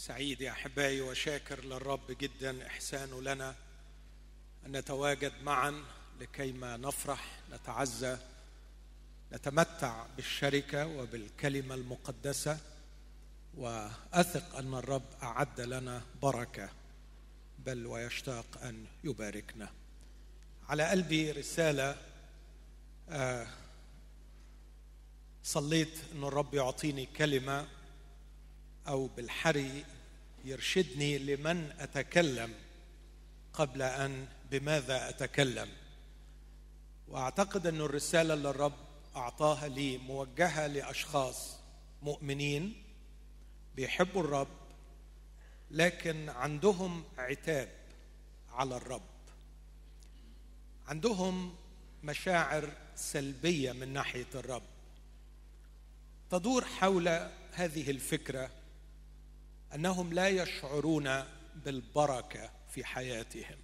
سعيد يا أحبائي وشاكر للرب جدا إحسانه لنا أن نتواجد معا لكيما نفرح نتعزى نتمتع بالشركة وبالكلمة المقدسة وأثق أن الرب أعد لنا بركة بل ويشتاق أن يباركنا. على قلبي رسالة آه صليت إن الرب يعطيني كلمة أو بالحري يرشدني لمن أتكلم قبل أن بماذا أتكلم. وأعتقد أن الرسالة اللي الرب أعطاها لي موجهة لأشخاص مؤمنين بيحبوا الرب لكن عندهم عتاب على الرب. عندهم مشاعر سلبية من ناحية الرب. تدور حول هذه الفكرة أنهم لا يشعرون بالبركة في حياتهم.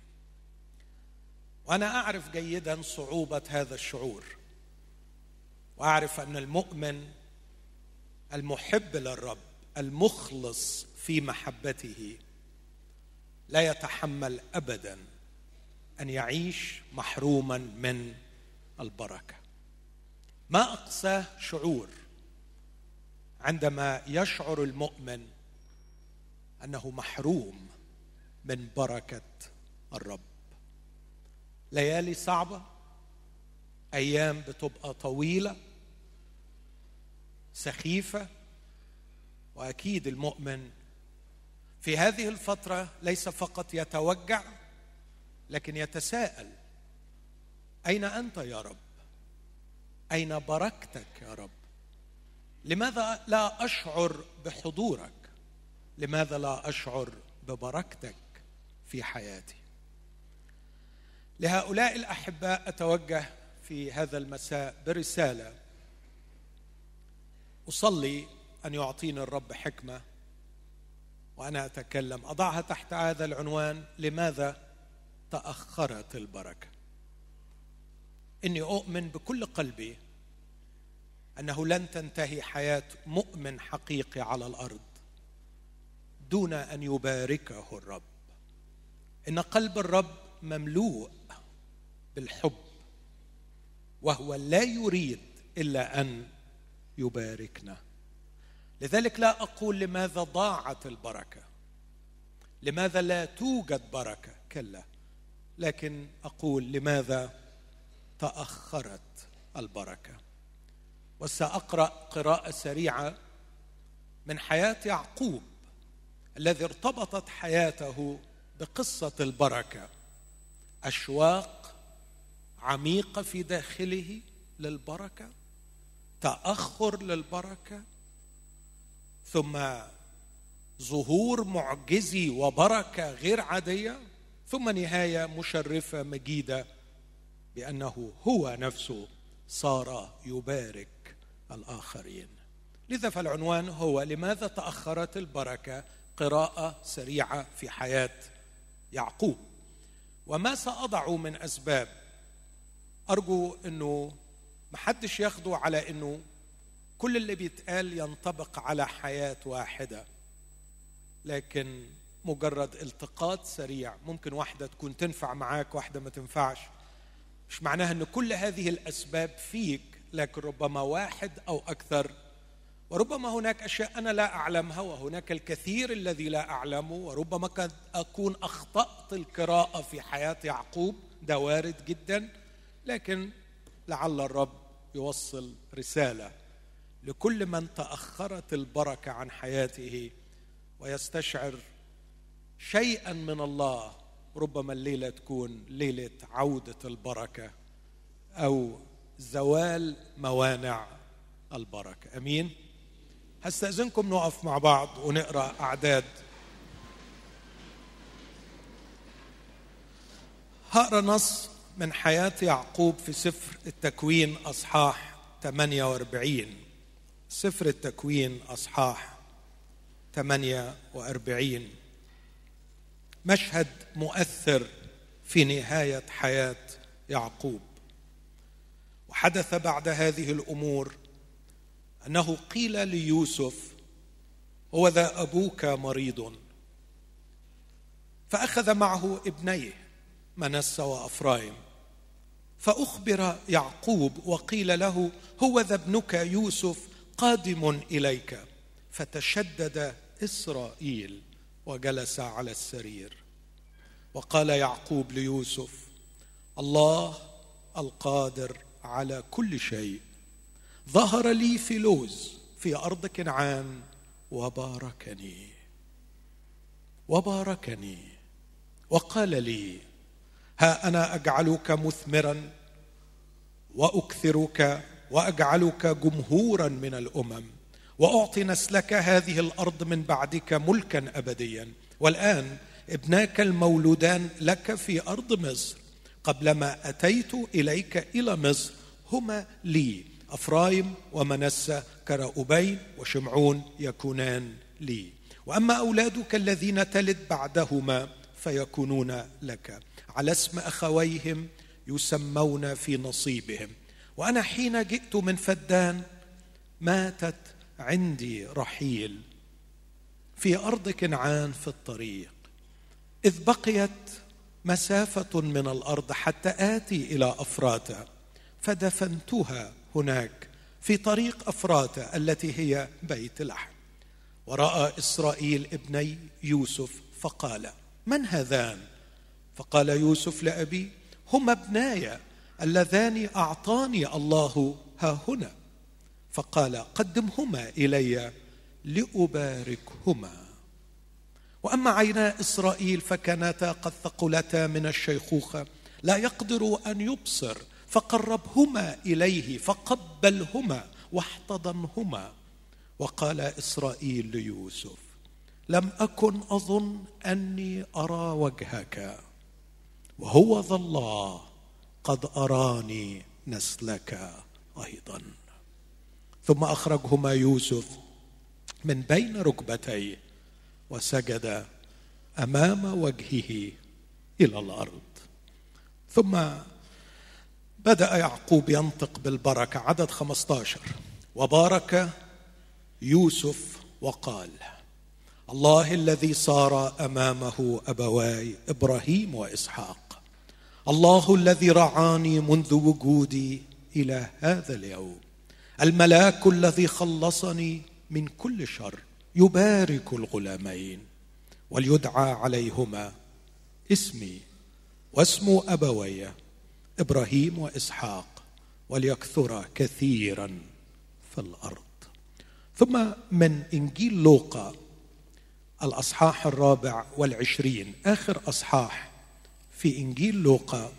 وأنا أعرف جيدا صعوبة هذا الشعور وأعرف أن المؤمن المحب للرب المخلص في محبته لا يتحمل ابدا أن يعيش محروما من البركة. ما اقسى شعور؟ عندما يشعر المؤمن أنه محروم من بركة الرب. ليالي صعبة أيام بتبقى طويلة سخيفة وأكيد المؤمن في هذه الفترة ليس فقط يتوجع لكن يتساءل أين أنت يا رب؟ أين بركتك يا رب؟ لماذا لا أشعر بحضورك؟ لماذا لا أشعر ببركتك في حياتي؟ لهؤلاء الأحباء أتوجه في هذا المساء برسالة أصلي أن يعطيني الرب حكمة وأنا أتكلم. أضعها تحت هذا العنوان لماذا تأخرت البركة؟ إني أؤمن بكل قلبي أنه لن تنتهي حياة مؤمن حقيقي على الأرض. دون أن يباركه الرب. إن قلب الرب مملوء بالحب وهو لا يريد إلا أن يباركنا. لذلك لا أقول لماذا ضاعت البركة لماذا لا توجد بركة كلا لكن أقول لماذا تأخرت البركة. وسأقرأ قراءة سريعة من حياة يعقوب. الذي ارتبطت حياته بقصة البركة. أشواق عميقة في داخله للبركة تأخر للبركة ثم ظهور معجزي وبركة غير عادية ثم نهاية مشرفة مجيدة بأنه هو نفسه صار يبارك الآخرين. لذا فالعنوان هو لماذا تأخرت البركة؟ قراءة سريعة في حياة يعقوب. وما سأضع من أسباب. أرجو إنه محدش ياخده على إنه كل اللي بيتقال ينطبق على حياة واحدة. لكن مجرد التقاط سريع. ممكن واحدة تكون تنفع معاك واحدة ما تنفعش. مش معناها إن كل هذه الأسباب فيك لكن ربما واحد أو أكثر وربما هناك أشياء أنا لا أعلمها وهناك الكثير الذي لا أعلمه وربما قد أكون أخطأت القراءة في حياة يعقوب ده وارد جدا لكن لعل الرب يوصل رسالة لكل من تأخرت البركة عن حياته ويستشعر شيئا من الله ربما الليلة تكون ليلة عودة البركة أو زوال موانع البركة. أمين؟ هستأذنكم نقف مع بعض ونقرأ أعداد. هقرأ نص من حياة يعقوب في سفر التكوين أصحاح 48 سفر التكوين أصحاح 48 مشهد مؤثر في نهاية حياة يعقوب. وحدث بعد هذه الأمور أنه قيل ليوسف هو ذا أبوك مريض. فأخذ معه ابنيه منسى وأفرايم. فأخبر يعقوب وقيل له هو ذا ابنك يوسف قادم إليك. فتشدد إسرائيل وجلس على السرير. وقال يعقوب ليوسف الله القادر على كل شيء. ظهر لي في لوز في أرض كنعان وباركني وباركني وقال لي ها أنا أجعلك مثمرا وأكثرك وأجعلك جمهورا من الأمم وأعطي نسلك هذه الأرض من بعدك ملكا ابديا والآن ابناك المولودان لك في أرض مصر قبلما أتيت إليك إلى مصر هما لي. أفرايم ومنسى كرأبين وشمعون يكونان لي. وأما أولادك الذين تلد بعدهما فيكونون لك. على اسم أخويهم يسمون في نصيبهم. وأنا حين جئت من فدان ماتت عندي رحيل في أرض كنعان في الطريق. إذ بقيت مسافة من الأرض حتى آتي إلى افراته فدفنتها هناك في طريق افراته التي هي بيت لحم. ورأى إسرائيل ابني يوسف فقال من هذان؟ فقال يوسف لأبي هما ابناي اللذان أعطاني الله ها هنا. فقال قدمهما إلي لأباركهما. وأما عينا إسرائيل فكانتا قد ثقلتا من الشيخوخة. لا يقدر أن يبصر فقربهما إليه فقبلهما واحتضنهما. وقال إسرائيل ليوسف لم أكن أظن أني أرى وجهك وهو ذا الله قد أراني نسلك أيضا. ثم أخرجهما يوسف من بين ركبتيه وسجد أمام وجهه إلى الأرض. ثم بدأ يعقوب ينطق بالبركة عدد 15 وبارك يوسف وقال الله الذي صار أمامه ابواي إبراهيم وإسحاق. الله الذي رعاني منذ وجودي إلى هذا اليوم. الملاك الذي خلصني من كل شر يبارك الغلامين. وليدعى عليهما اسمي واسم أبوي إبراهيم وإسحاق وليكثر كثيرا في الأرض. ثم من إنجيل لوقا الأصحاح الرابع والعشرين آخر أصحاح في إنجيل لوقا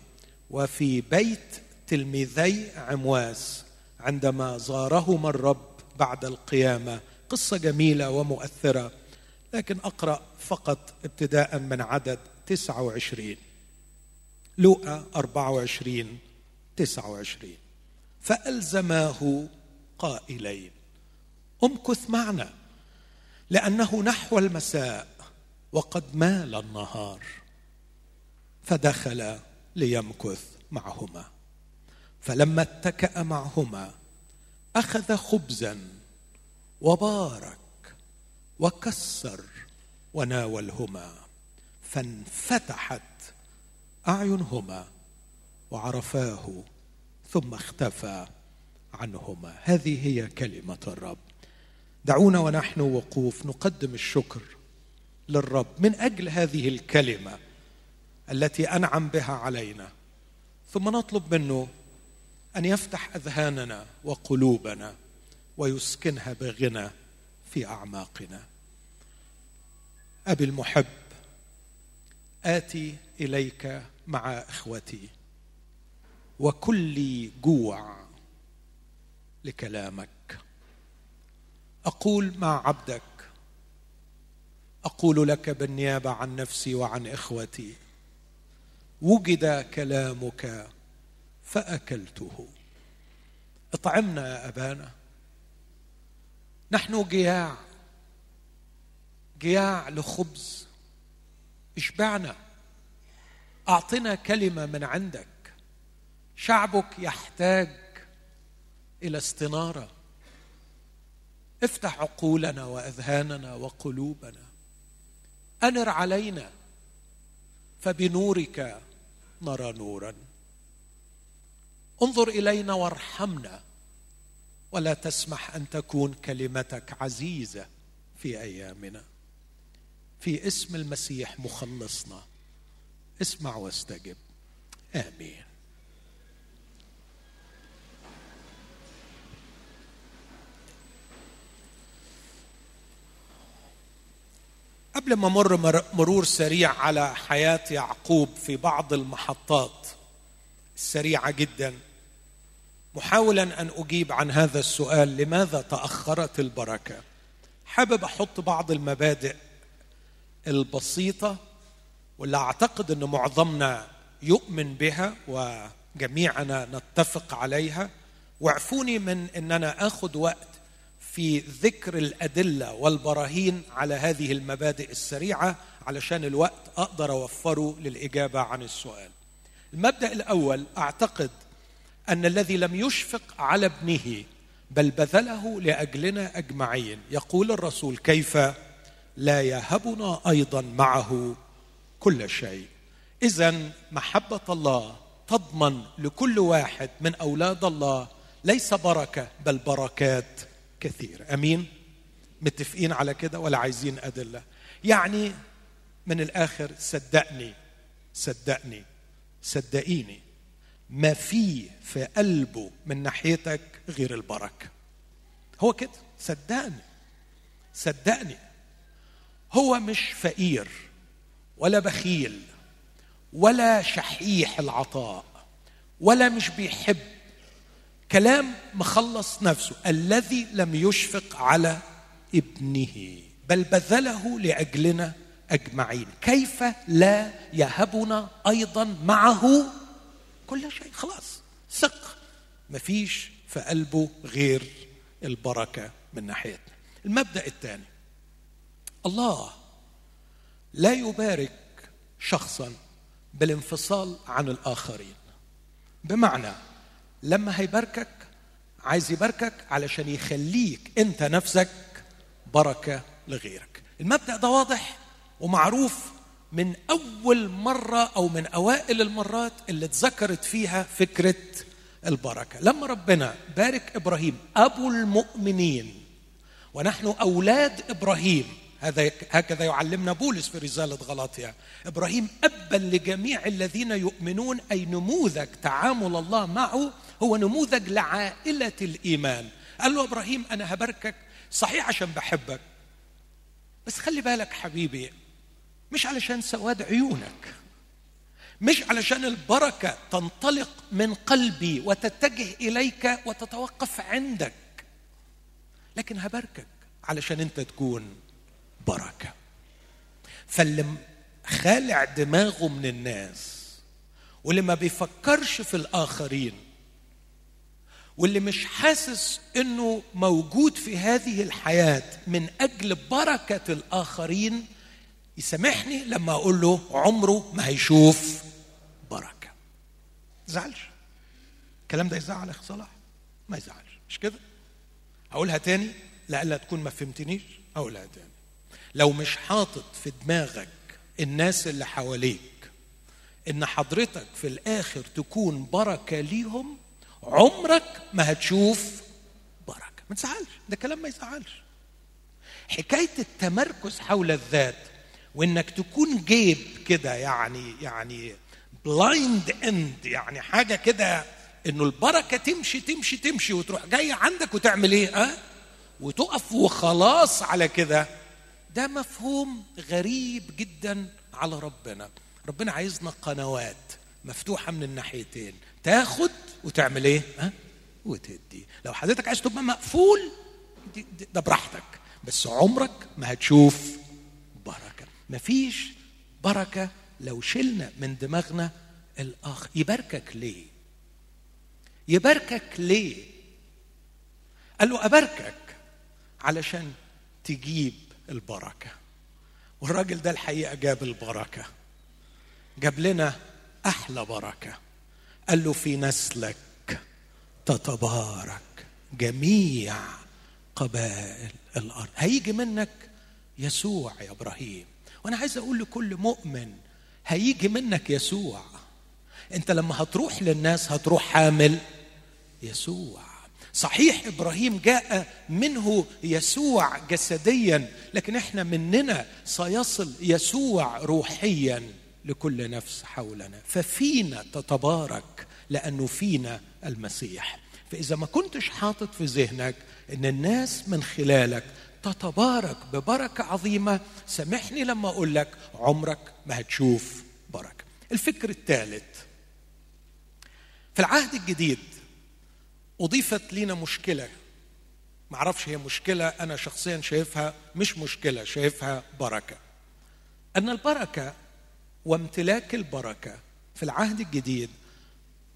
وفي بيت تلميذي عمواس عندما زارهما الرب بعد القيامة. قصة جميلة ومؤثرة لكن أقرأ فقط ابتداء من عدد 29 لوقا 24 29 فألزماه قائلين امكث معنا لأنه نحو المساء وقد مال النهار. فدخل ليمكث معهما. فلما اتكأ معهما أخذ خبزا وبارك وكسر وناولهما فانفتحت أعينهما وعرفاه ثم اختفى عنهما. هذه هي كلمة الرب. دعونا ونحن وقوف نقدم الشكر للرب من أجل هذه الكلمة التي أنعم بها علينا. ثم نطلب منه أن يفتح أذهاننا وقلوبنا ويسكنها بغنى في أعماقنا. أبي المحب آتي إليك مع إخوتي وكل جوع لكلامك. أقول مع عبدك. أقول لك بالنيابة عن نفسي وعن إخوتي. وجد كلامك فأكلته. اطعمنا يا أبانا. نحن جياع. جياع لخبز. إشبعنا. أعطنا كلمة من عندك. شعبك يحتاج إلى استنارة. افتح عقولنا وأذهاننا وقلوبنا. أنر علينا فبنورك نرى نورا. انظر إلينا وارحمنا ولا تسمح أن تكون كلمتك عزيزة في أيامنا. في اسم المسيح مخلصنا. اسمع واستجب. آمين. قبل ما مر مرور سريع على حياة يعقوب في بعض المحطات السريعة جدا محاولا أن أجيب عن هذا السؤال لماذا تأخرت البركة؟ حابب أحط بعض المبادئ البسيطة واللي أعتقد أن معظمنا يؤمن بها وجميعنا نتفق عليها. واعفوني من ان أنا آخذ وقت في ذكر الأدلة والبراهين على هذه المبادئ السريعة علشان الوقت أقدر أوفره للإجابة عن السؤال. المبدأ الأول أعتقد أن الذي لم يشفق على ابنه بل بذله لأجلنا أجمعين. يقول الرسول كيف لا يهبنا أيضا معه؟ كل شيء. اذا محبة الله تضمن لكل واحد من أولاد الله. ليس بركة بل بركات كثيرة. أمين؟ متفقين على كده ولا عايزين أدلة؟ يعني من الآخر صدقني صدقني صدقيني ما في في قلبه من ناحيتك غير البركة. هو كده صدقني صدقني. هو مش فقير. ولا بخيل ولا شحيح العطاء ولا مش بيحب. كلام مخلص نفسه الذي لم يشفق على ابنه بل بذله لأجلنا أجمعين. كيف لا يهبنا أيضا معه؟ كل شيء خلاص ثق. مفيش في قلبه غير البركة من ناحيتنا. المبدأ الثاني الله لا يبارك شخصا بالانفصال عن الآخرين. بمعنى لما هيباركك عايز يباركك علشان يخليك أنت نفسك بركة لغيرك. المبدأ ده واضح ومعروف من أول مرة أو من أوائل المرات اللي اتذكرت فيها فكرة البركة. لما ربنا بارك إبراهيم أبو المؤمنين ونحن أولاد إبراهيم هذا هكذا يعلمنا بولس في رسالة غلاطيا إبراهيم أبا لجميع الذين يؤمنون أي نموذج تعامل الله معه هو نموذج لعائلة الإيمان. قال له إبراهيم أنا هباركك صحيح عشان بحبك. بس خلي بالك حبيبي مش علشان سواد عيونك. مش علشان البركة تنطلق من قلبي وتتجه إليك وتتوقف عندك. لكن هباركك علشان أنت تكون بركه فاللي خالع دماغه من الناس واللي ما بيفكرش في الآخرين واللي مش حاسس إنه موجود في هذه الحياة من أجل بركة الآخرين يسامحني لما أقول له عمره ما هيشوف بركة. زعلش؟ الكلام ده يزعل اخ صلاح؟ ما يزعلش. مش كده؟ اقولها تاني؟ لألا تكون ما فهمتنيش. اقولها تاني. لو مش حاطط في دماغك الناس اللي حواليك إن حضرتك في الآخر تكون بركة ليهم عمرك ما هتشوف بركة. ما تزعلش. ده كلام ما يزعلش. حكاية التمركز حول الذات وإنك تكون جيب كده يعني يعني blind end يعني حاجة كده إنه البركة تمشي تمشي تمشي وتروح جاية عندك وتعمل إيه؟ ها؟ أه؟ وتقف وخلاص على كده. ده مفهوم غريب جدا على ربنا. ربنا عايزنا قنوات مفتوحة من الناحيتين. تاخد وتعمل إيه؟ ها؟ وتدي. لو حضرتك عايز تبقى مقفول ده براحتك. بس عمرك ما هتشوف بركة. مفيش بركة لو شلنا من دماغنا الآخر يباركك ليه؟ يباركك ليه؟ قال له أباركك علشان تجيب البركة. والراجل ده الحقيقة جاب البركة. جاب لنا أحلى بركة. قال له في نسلك تتبارك جميع قبائل الأرض. هيجي منك يسوع يا إبراهيم. وأنا عايز أقول لكل مؤمن هيجي منك يسوع. أنت لما هتروح للناس هتروح حامل يسوع. صحيح إبراهيم جاء منه يسوع جسديا لكن إحنا مننا سيصل يسوع روحيا لكل نفس حولنا. ففينا تتبارك لأنه فينا المسيح. فإذا ما كنتش حاطط في ذهنك إن الناس من خلالك تتبارك ببركة عظيمة سامحني لما أقول لك عمرك ما هتشوف بركة. الفكر الثالث في العهد الجديد أضيفت لنا مشكلة. معرفش هي مشكلة أنا شخصيا شايفها مش مشكلة شايفها بركة. أن البركة وامتلاك البركة في العهد الجديد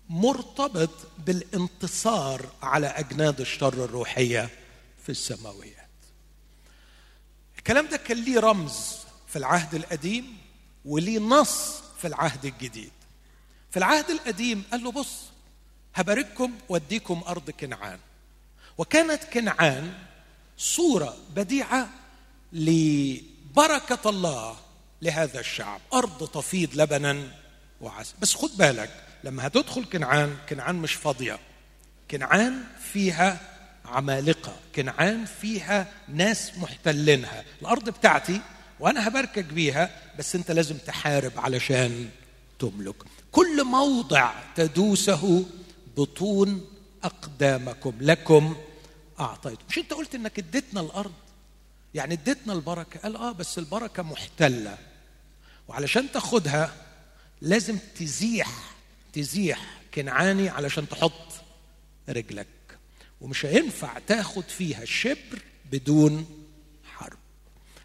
مرتبط بالانتصار على أجناد الشر الروحية في السماويات. الكلام ده كان ليه رمز في العهد القديم وليه نص في العهد الجديد. في العهد القديم قال له بص هبارككم واديكم أرض كنعان. وكانت كنعان صورة بديعة لبركة الله لهذا الشعب. أرض تفيض لبنا وعسل. بس خد بالك لما هتدخل كنعان كنعان مش فاضية. كنعان فيها عمالقة. كنعان فيها ناس محتلينها. الأرض بتاعتي وأنا هباركك بيها بس أنت لازم تحارب علشان تملك. كل موضع تدوسه بطون أقدامكم لكم اعطيت مش أنت قلت إنك اديتنا الأرض؟ يعني اديتنا البركة. قال آه بس البركة محتلة. وعلشان تاخدها لازم تزيح تزيح كنعاني علشان تحط رجلك. ومش هينفع تاخد فيها شبر بدون حرب.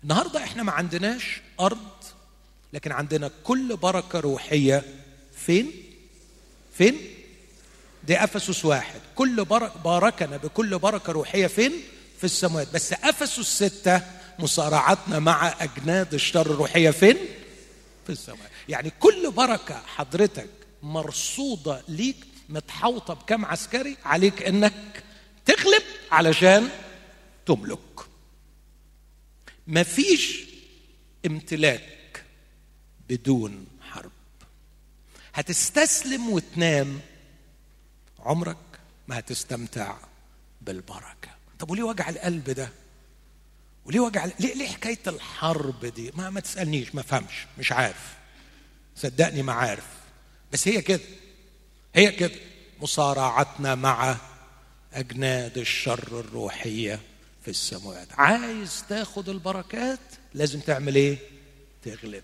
النهارده إحنا ما عندناش أرض لكن عندنا كل بركة روحية. فين؟ فين؟ دي أفسس واحد. كل برك باركنا بكل بركة روحية فين؟ في السماوات بس أفسس ستة مصارعتنا مع أجناد الشر الروحية فين؟ في السماء يعني كل بركة حضرتك مرصودة ليك متحوطة بكم عسكري عليك إنك تغلب علشان تملك. مفيش امتلاك بدون حرب. هتستسلم وتنام عمرك ما هتستمتع بالبركة. طب وليه وجع القلب ده؟ وليه وجع ليه ليه حكاية الحرب دي؟ ما ما تسألنيش ما فهمش مش عارف. صدقني ما عارف. بس هي كده هي كده. مصارعتنا مع أجناد الشر الروحية في السماوات عايز تاخد البركات؟ لازم تعمل إيه؟ تغلب.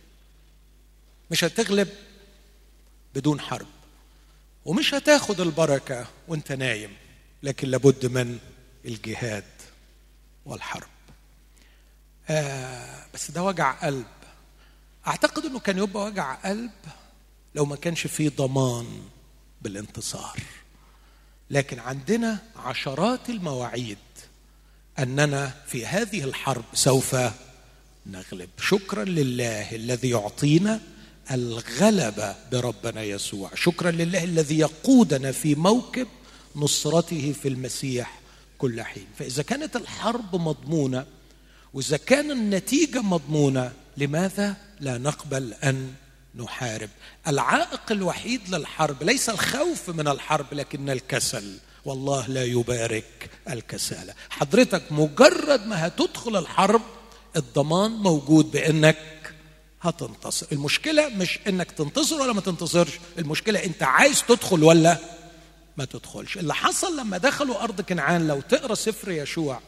مش هتغلب بدون حرب. ومش هتاخد البركة وانت نايم لكن لابد من الجهاد والحرب. آه بس ده وجع قلب. أعتقد إنه كان يبقى وجع قلب لو ما كانش فيه ضمان بالانتصار. لكن عندنا عشرات المواعيد أننا في هذه الحرب سوف نغلب. شكرا لله الذي يعطينا الغلبه بربنا يسوع. شكرا لله الذي يقودنا في موكب نصرته في المسيح كل حين. فإذا كانت الحرب مضمونة وإذا كان النتيجة مضمونة لماذا لا نقبل أن نحارب؟ العائق الوحيد للحرب ليس الخوف من الحرب لكن الكسل. والله لا يبارك الكسالى حضرتك مجرد ما هتدخل الحرب الضمان موجود بأنك هتنتصر. المشكلة مش إنك تنتصر ولا ما تنتصرش. المشكلة أنت عايز تدخل ولا ما تدخلش. اللي حصل لما دخلوا أرض كنعان لو تقرأ سفر يشوع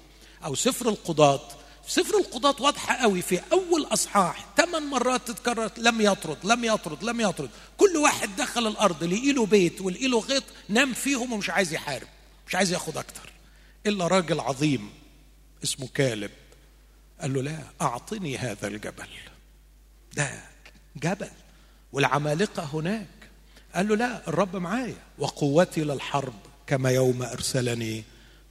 أو سفر القضاة في سفر القضاة واضحة قوي. في أول أصحاح ثمان مرات تتكرر لم يطرد لم يطرد لم يطرد. كل واحد دخل الأرض لقي له بيت ولقي له غيط نام فيهم ومش عايز يحارب مش عايز ياخد أكتر. إلا راجل عظيم اسمه كالب قال له لا أعطني هذا الجبل. ده جبل. والعمالقة هناك. قال له لا الرب معايا. وقوتي للحرب كما يوم أرسلني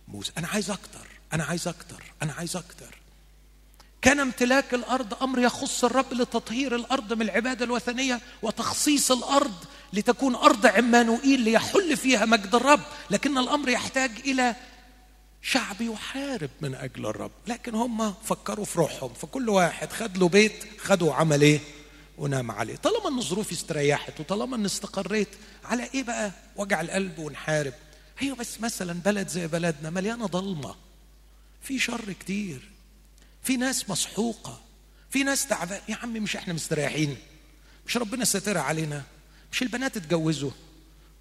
موسى. أنا عايز أكتر أنا عايز أكتر أنا عايز أكتر. كان امتلاك الأرض أمر يخص الرب لتطهير الأرض من العبادة الوثنية وتخصيص الأرض لتكون أرض عمانوئيل ليحل فيها مجد الرب. لكن الأمر يحتاج إلى شعب يحارب من أجل الرب. لكن هم فكروا في روحهم. فكل واحد خد له بيت خده وعمل إيه؟ ونام عليه. طالما إن ظروفي استريحت وطالما إن استقريت على إيه بقى؟ وجع القلب ونحارب. هي بس مثلا بلد زي بلدنا مليانة ضلمة. في شر كتير. في ناس مسحوقة. في ناس تعبان. يا عمي مش إحنا مستريحين. مش ربنا ساتر علينا. مش البنات اتجوزوا.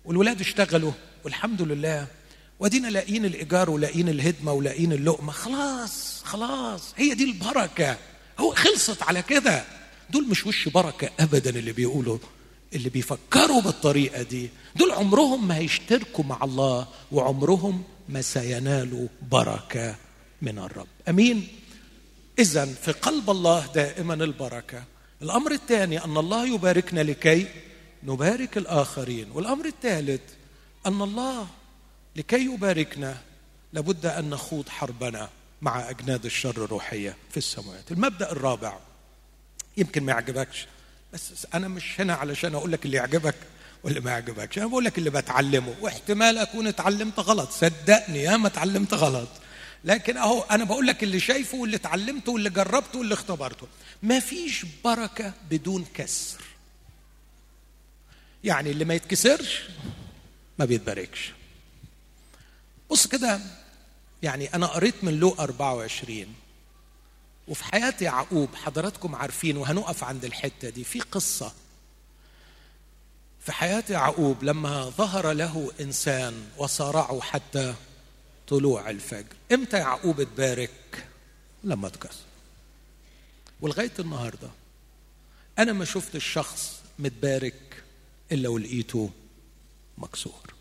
والولاد اشتغلوا. والحمد لله وادينا لاقيين الإيجار ولاقيين الهدمة ولاقيين اللقمة. خلاص خلاص. هي دي البركة. هو خلصت على كده. دول مش وش بركة ابدا اللي بيقولوا اللي بيفكروا بالطريقة دي. دول عمرهم ما هيشتركوا مع الله وعمرهم ما سينالوا بركة من الرب. أمين؟ اذا في قلب الله دائما البركة. الأمر الثاني أن الله يباركنا لكي نبارك الآخرين. والأمر الثالث أن الله لكي يباركنا لابد أن نخوض حربنا مع أجناد الشر الروحية في السماوات. المبدأ الرابع يمكن ما يعجبكش بس أنا مش هنا علشان أقول لك اللي يعجبك واللي ما يعجبكش. أنا بقول لك اللي بتعلمه واحتمال أكون اتعلمت غلط. صدقني يا ما اتعلمت غلط. لكن أهو أنا بقول لك اللي شايفه واللي اتعلمته واللي جربته واللي اختبرته. ما فيش بركة بدون كسر. يعني اللي ما يتكسرش ما بيتباركش. بص كده يعني أنا قريت من لو 24 وفي حياة يعقوب حضراتكم عارفين وهنقف عند الحتة دي في قصة. في حياة يعقوب لما ظهر له إنسان وصارعه حتى طلوع الفجر إمتى يعقوب اتبارك؟ لما اتكسر. ولغاية النهاردة أنا ما شفت الشخص متبارك إلا ولقيته مكسور.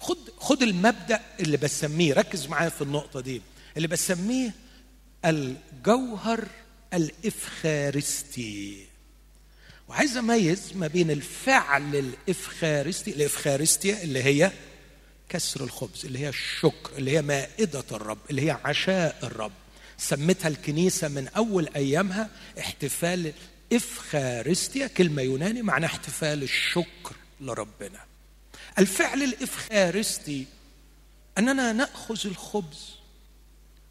خد خد المبدأ اللي بسميه ركز معايا في النقطة دي اللي بسميه الجوهر الإفخارستي. وعايز أميز ما بين الفعل الإفخارستي الافخارستيا اللي هي كسر الخبز اللي هي الشكر اللي هي مائدة الرب اللي هي عشاء الرب. سمتها الكنيسة من أول أيامها احتفال افخارستيا كلمة يوناني معناها احتفال الشكر لربنا. الفعل الإفخارستي أننا نأخذ الخبز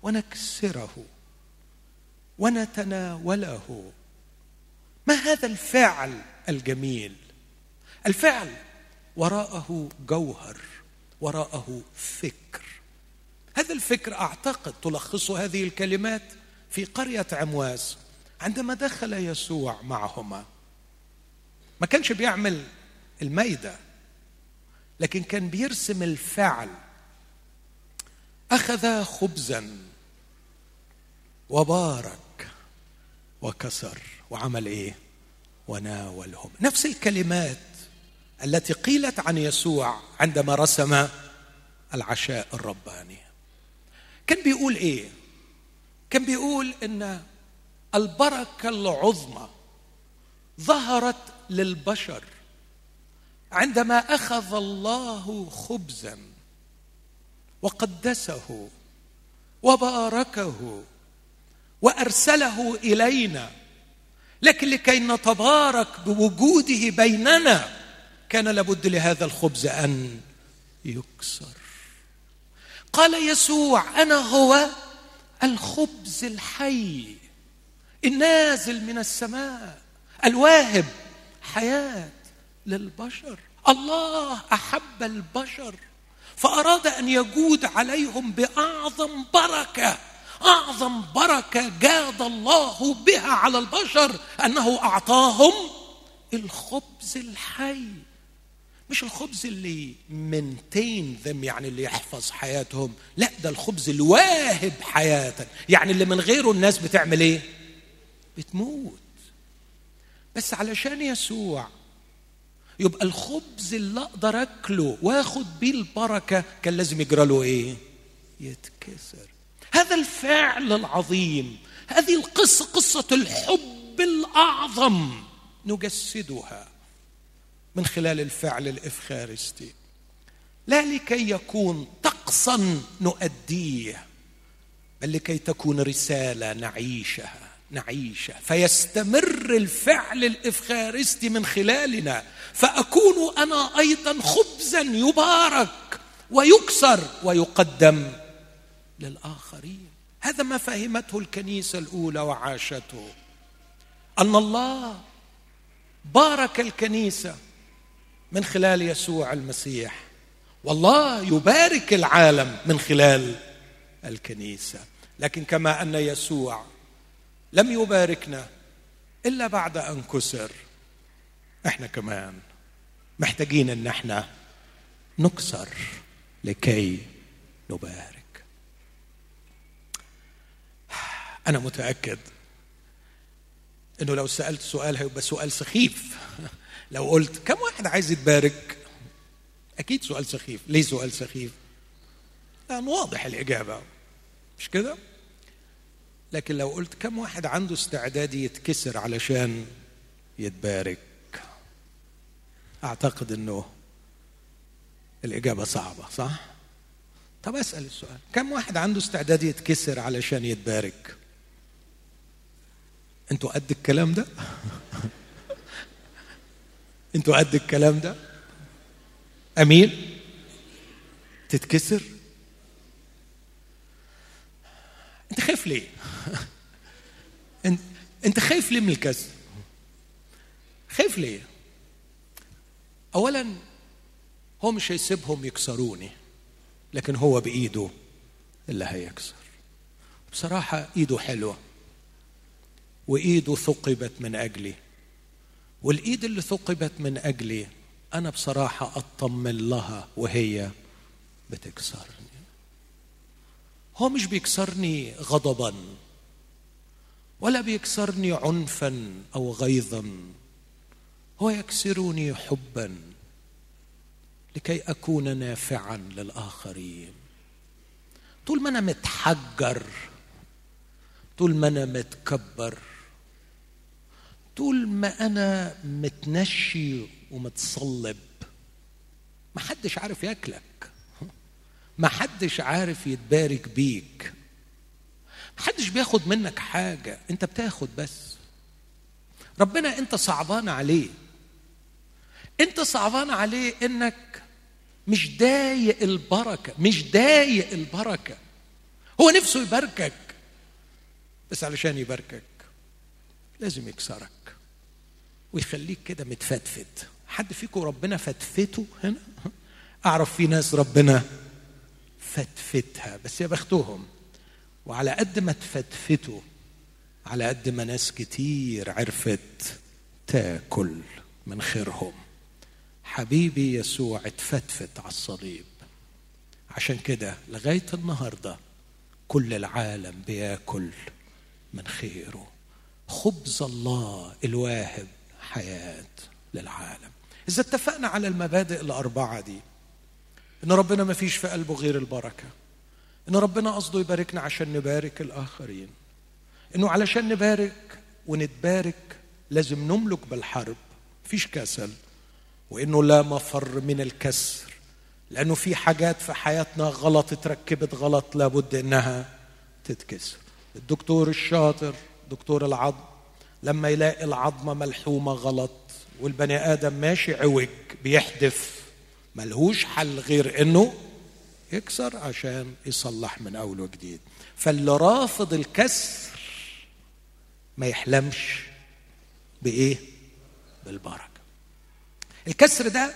ونكسره ونتناوله. ما هذا الفعل الجميل؟ الفعل وراءه جوهر وراءه فكر. هذا الفكر أعتقد تلخص هذه الكلمات في قرية عمواس عندما دخل يسوع معهما. ما كانش بيعمل الميدة لكن كان بيرسم الفعل. أخذ خبزا وبارك وكسر وعمل إيه؟ وناولهم. نفس الكلمات التي قيلت عن يسوع عندما رسم العشاء الرباني. كان بيقول إيه؟ كان بيقول إن البركة العظمى ظهرت للبشر. عندما أخذ الله خبزا وقدسه وباركه وأرسله إلينا لكن لكي نتبارك بوجوده بيننا كان لابد لهذا الخبز أن يكسر. قال يسوع أنا هو الخبز الحي النازل من السماء الواهب حياة. للبشر. الله أحب البشر. فأراد أن يجود عليهم بأعظم بركة. أعظم بركة جاد الله بها على البشر. أنه أعطاهم الخبز الحي. مش الخبز اللي منتين ذم يعني اللي يحفظ حياتهم. لا ده الخبز الواهب حياة. يعني اللي من غيره الناس بتعمل إيه؟ بتموت. بس علشان يسوع يبقى الخبز اللي أقدر أكله وآخد بيه البركة كان لازم يجرى له إيه؟ يتكسر. هذا الفعل العظيم هذه القصة قصة الحب الأعظم نجسدها من خلال الفعل الإفخارستي. لا لكي يكون طقسا نؤديه بل لكي تكون رسالة نعيشها. نعيشها فيستمر الفعل الإفخارستي من خلالنا. فأكون أنا أيضا خبزا يبارك ويكسر ويقدم للآخرين. هذا ما فهمته الكنيسة الأولى وعاشته. أن الله بارك الكنيسة من خلال يسوع المسيح. والله يبارك العالم من خلال الكنيسة. لكن كما أن يسوع لم يباركنا إلا بعد أن كسر. إحنا كمان محتاجين إن إحنا نكسر لكي نبارك. أنا متأكد إنه لو سألت سؤال هيبقى سؤال سخيف. لو قلت كم واحد عايز يتبارك؟ أكيد سؤال سخيف. ليه سؤال سخيف؟ لأن واضح الإجابة. مش كده؟ لكن لو قلت كم واحد عنده استعداد يتكسر علشان يتبارك؟ أعتقد إنه الإجابة صعبة صح؟ طب أسأل السؤال. كم واحد عنده استعداد يتكسر علشان يتبارك؟ أنتوا قد الكلام ده؟ أنتوا قد الكلام ده؟ امين تتكسر؟ انت خايف ليه؟ انت خايف ليه من الكسر خايف ليه؟ اولا هو مش هيسيبهم يكسروني لكن هو بإيده اللي هيكسر. بصراحة إيده حلوة وإيده ثقبت من أجلي والإيد اللي ثقبت من أجلي أنا بصراحة أطمن لها وهي بتكسرني. هو مش بيكسرني غضبا ولا بيكسرني عنفا أو غيظا هو يكسرني حبا لكي أكون نافعا للآخرين. طول ما أنا متحجر طول ما أنا متكبر طول ما أنا متنشي ومتصلب ما حدش عارف ياكلك. ما حدش عارف يتبارك بيك. ما حدش بياخد منك حاجة انت بتاخد بس. ربنا انت صعبان عليه. انت صعبان عليه انك مش ضايق البركة مش ضايق البركة. هو نفسه يباركك بس علشان يباركك لازم يكسرك ويخليك كده متفتفت. حد فيكم ربنا فتفته هنا؟ أعرف في ناس ربنا فتفتها بس يا بختهم وعلى قد ما تفتفتوا على قد ما ناس كتير عرفت تاكل من خيرهم. حبيبي يسوع اتفتفت على الصليب. عشان كده لغاية النهارده كل العالم بياكل من خيره. خبز الله الواهب حياة للعالم. إذا اتفقنا على المبادئ الأربعة دي إن ربنا ما فيش في قلبه غير البركة. إن ربنا قصده يباركنا عشان نبارك الآخرين. إنه علشان نبارك ونتبارك لازم نملك بالحرب. مفيش كسل. وإنه لا مفر من الكسر. لأنه في حاجات في حياتنا غلط اتركبت غلط لابد إنها تتكسر. الدكتور الشاطر دكتور العظم لما يلاقي العظمة ملحومة غلط والبني آدم ماشي عوج بيحدف ملهوش حل غير إنه يكسر عشان يصلح من أول وجديد. فاللي رافض الكسر ما يحلمش بإيه؟ بالبركة. الكسر ده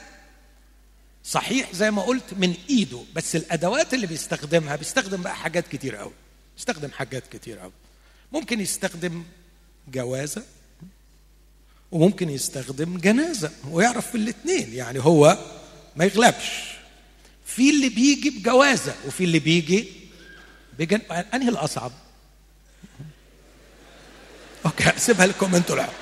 صحيح زي ما قلت من إيده بس الأدوات اللي بيستخدمها بيستخدم بقى حاجات كتير قوي بيستخدم حاجات كتير قوي ممكن يستخدم جوازة وممكن يستخدم جنازة ويعرف في الاثنين يعني هو ما يغلبش. في اللي بيجي بجوازة وفي اللي بيجي بجن... أنهي الأصعب؟ أوكي اسيبها لكم أنتوا العب.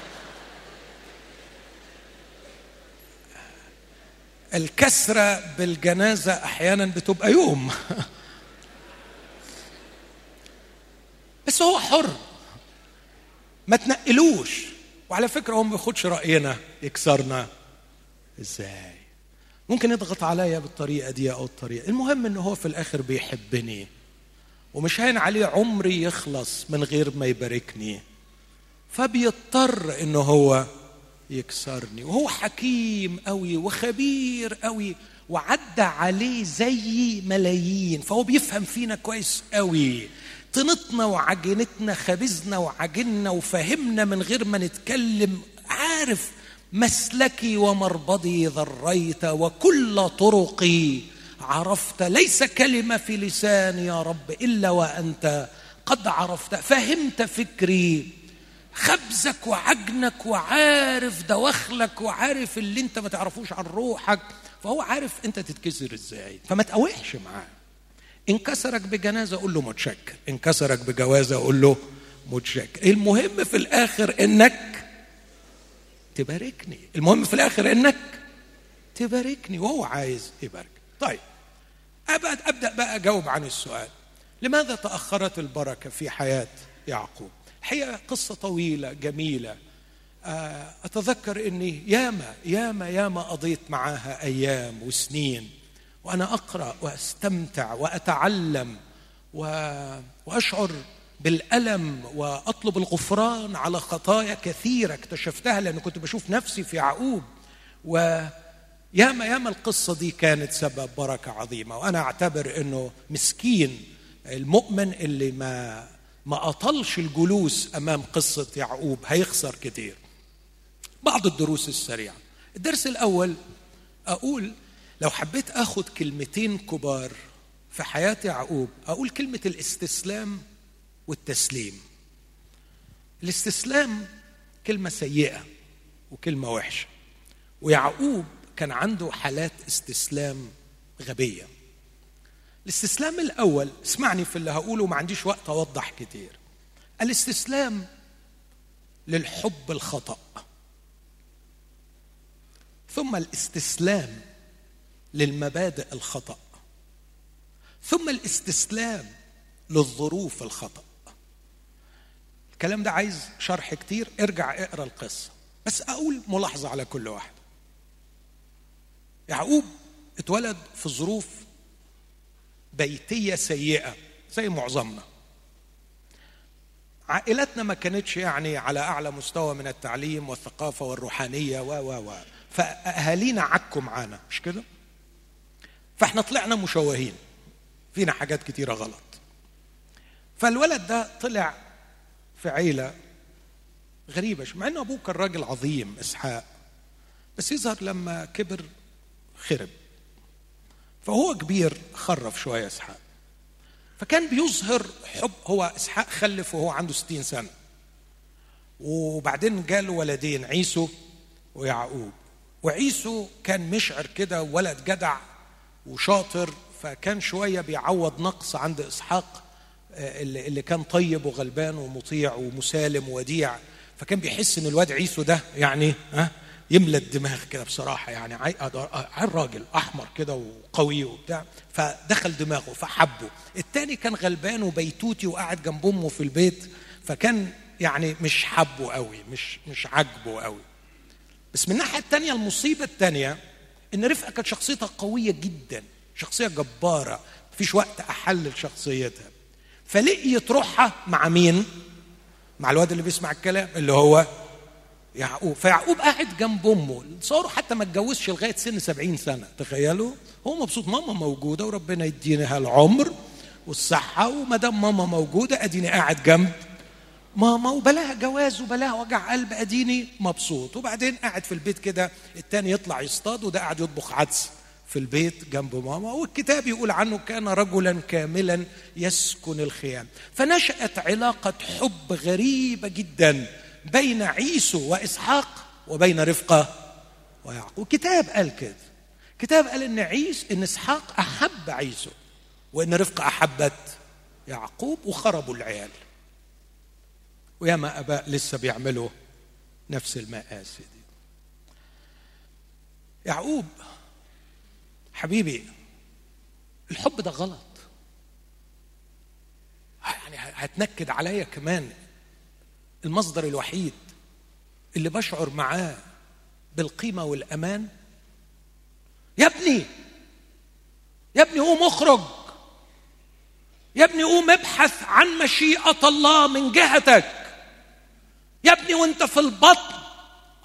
الكسرة بالجنازة أحيانا بتبقى يوم. بس هو حر. ما تنقلوش. وعلى فكرة هو ما بياخدش رأينا. يكسرنا. إزاي؟ ممكن يضغط عليا بالطريقة دي أو الطريقة. المهم إن هو في الآخر بيحبني. ومش هين عليه عمري يخلص من غير ما يباركني. فبيضطر إنه هو يكسرني. وهو حكيم قوي وخبير قوي وعدى عليه زي ملايين. فهو بيفهم فينا كويس قوي طنتنا وعجنتنا خبزنا وعجننا وفهمنا من غير ما نتكلم. عارف مسلكي ومربضي ذريت وكل طرقي. عرفت ليس كلمة في لساني يا رب إلا وأنت. قد عرفت فهمت فكري. خبزك وعجنك وعارف دواخلك وعارف اللي انت ما تعرفوش عن روحك. فهو عارف انت تتكسر إزاي. فما تقاوحش معاه. ان كسرك بجنازة قول له متشكر. ان كسرك بجوازة قول له متشكر. المهم في الآخر إنك تباركني. المهم في الآخر إنك تباركني. وهو عايز يبارك. طيب أبعد أبدأ بقى أجاوب عن السؤال. لماذا تأخرت البركة في حياة يعقوب؟ الحقيقة قصة طويلة جميلة. آه، أتذكر أني ياما ياما ياما قضيت معاها أيام وسنين. وأنا أقرأ وأستمتع وأتعلم وأشعر بالألم وأطلب الغفران على خطايا كثيرة اكتشفتها لأن كنت بشوف نفسي في يعقوب و ياما القصة دي كانت سبب بركة عظيمة وأنا أعتبر أنه مسكين المؤمن اللي ما ما أطلش الجلوس أمام قصة يعقوب هيخسر كتير. بعض الدروس السريعة. الدرس الأول أقول لو حبيت أخذ كلمتين كبار في حياة يعقوب أقول كلمة الاستسلام والتسليم. الاستسلام كلمة سيئة وكلمة وحشة. ويعقوب كان عنده حالات استسلام غبية. الاستسلام الأول اسمعني في اللي هقوله ما عنديش وقت أوضح كتير. الاستسلام للحب الخطأ. ثم الاستسلام للمبادئ الخطأ. ثم الاستسلام للظروف الخطأ. الكلام ده عايز شرح كتير. ارجع اقرأ القصة. بس أقول ملاحظة على كل واحد. يعقوب اتولد في ظروف بيتية سيئة زي معظمنا. عائلتنا ما كانتش يعني على أعلى مستوى من التعليم والثقافة والروحانية و و و. فأهالينا عكوا معانا مش كده؟ فإحنا طلعنا مشوهين. فينا حاجات كتيرة غلط. فالولد ده طلع في عيلة غريبة مع أن أبوه كان راجل عظيم إسحاق بس يظهر لما كبر خرب. فهو كبير خرف شوية إسحاق. فكان بيظهر حب هو إسحاق خلف وهو عنده ستين سنة. وبعدين جاله ولدين عيسو ويعقوب. وعيسو كان مشعر كده ولد جدع وشاطر فكان شوية بيعوض نقص عند إسحاق آه، اللي كان طيب وغلبان ومطيع ومسالم ووديع فكان بيحس إن الواد عيسو ده يعني ها يملى الدماغ كده بصراحة يعني. عين راجل أحمر كده وقوي وبتاع. فدخل دماغه فحبه. التاني كان غلبان وبيتوتي وقاعد جنب أمه في البيت. فكان يعني مش حبه قوي مش مش عاجبه قوي. بس من الناحية الثانية المصيبة الثانية إن رفقة كانت شخصيتها قوية جدا شخصية جبارة مفيش وقت أحلل شخصيتها. فلقيت روحها مع مين؟ مع الواد اللي بيسمع الكلام اللي هو يعقوب. فيعقوب قاعد جنب أمه. تصوروا حتى ما اتجوزش لغاية سن سبعين سنة. تخيلوا؟ هو مبسوط ماما موجودة وربنا يديني العمر والصحة وما دام ماما موجودة أديني قاعد جنب ماما. وبلاها جواز وبلاها وجع قلب أديني مبسوط. وبعدين قاعد في البيت كده التاني يطلع يصطاد وده قاعد يطبخ عدس. في البيت جنب ماما والكتاب يقول عنه كان رجلا كاملا يسكن الخيام. فنشأت علاقة حب غريبة جدا بين عيسو وإسحاق وبين رفقة ويعقوب. كتاب قال كده. كتاب قال إن عيس إن إسحاق أحب عيسو وإن رفقة أحبت يعقوب وخربوا العيال. وياما اباء لسه بيعملوا نفس المآسي دي. يعقوب حبيبي الحب ده غلط. يعني هتنكد عليا كمان المصدر الوحيد اللي بشعر معاه بالقيمة والأمان؟ يا ابني! يا ابني قوم اخرج! يا ابني قوم ابحث عن مشيئة الله من جهتك! يا ابني وانت في البطن!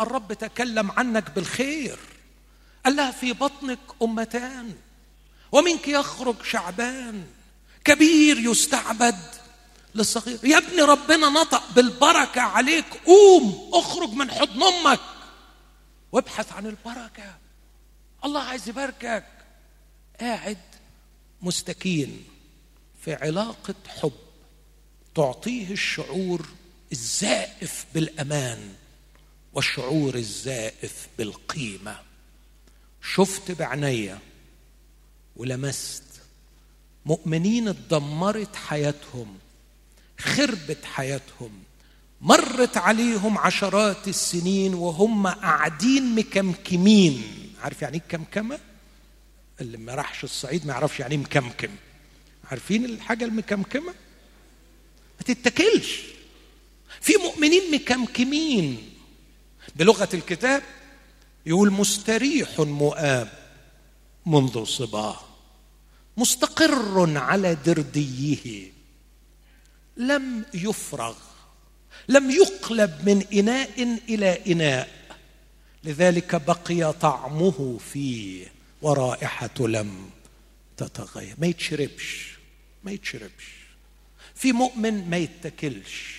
الرب تكلم عنك بالخير. قال لها في بطنك أمتان؟ ومنك يخرج شعبان؟ كبير يستعبد للصغير. يا ابني ربنا نطق بالبركة عليك. قوم اخرج من حضن أمك وابحث عن البركة. الله عايز يباركك. قاعد مستكين في علاقة حب تعطيه الشعور الزائف بالأمان والشعور الزائف بالقيمة. شفت بعناية ولمست. مؤمنين اتدمرت حياتهم خربت حياتهم مرت عليهم عشرات السنين وهم قاعدين مكمكمين. عارف يعني إيه كمكمة؟ اللي ما راحش الصعيد ما يعرفش يعني إيه مكمكم. عارفين الحاجة المكمكمة؟ ما تتكلش في مؤمنين مكمكمين. بلغة الكتاب يقول مستريح مؤاب منذ صباه مستقر على درديه لم يفرغ لم يقلب من إناء إلى إناء لذلك بقي طعمه فيه ورائحته لم تتغير. ما يتشربش ما يتشربش. في مؤمن ما يتكلش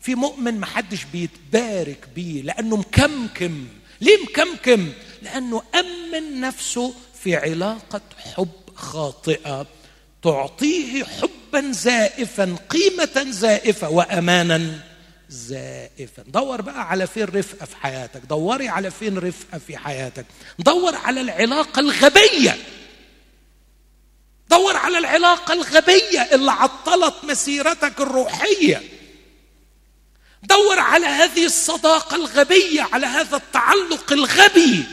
في مؤمن ما حدش بيتبارك بيه لأنه مكمكم. ليه مكمكم؟ لأنه أمن نفسه في علاقة حب خاطئة تعطيه حبا زائفا قيمة زائفة وامانا زائفا. دور بقى على فين رفقة في حياتك دوري على فين رفقة في حياتك. دور على العلاقة الغبية. دور على العلاقة الغبية اللي عطلت مسيرتك الروحية. دور على هذه الصداقة الغبية على هذا التعلق الغبي.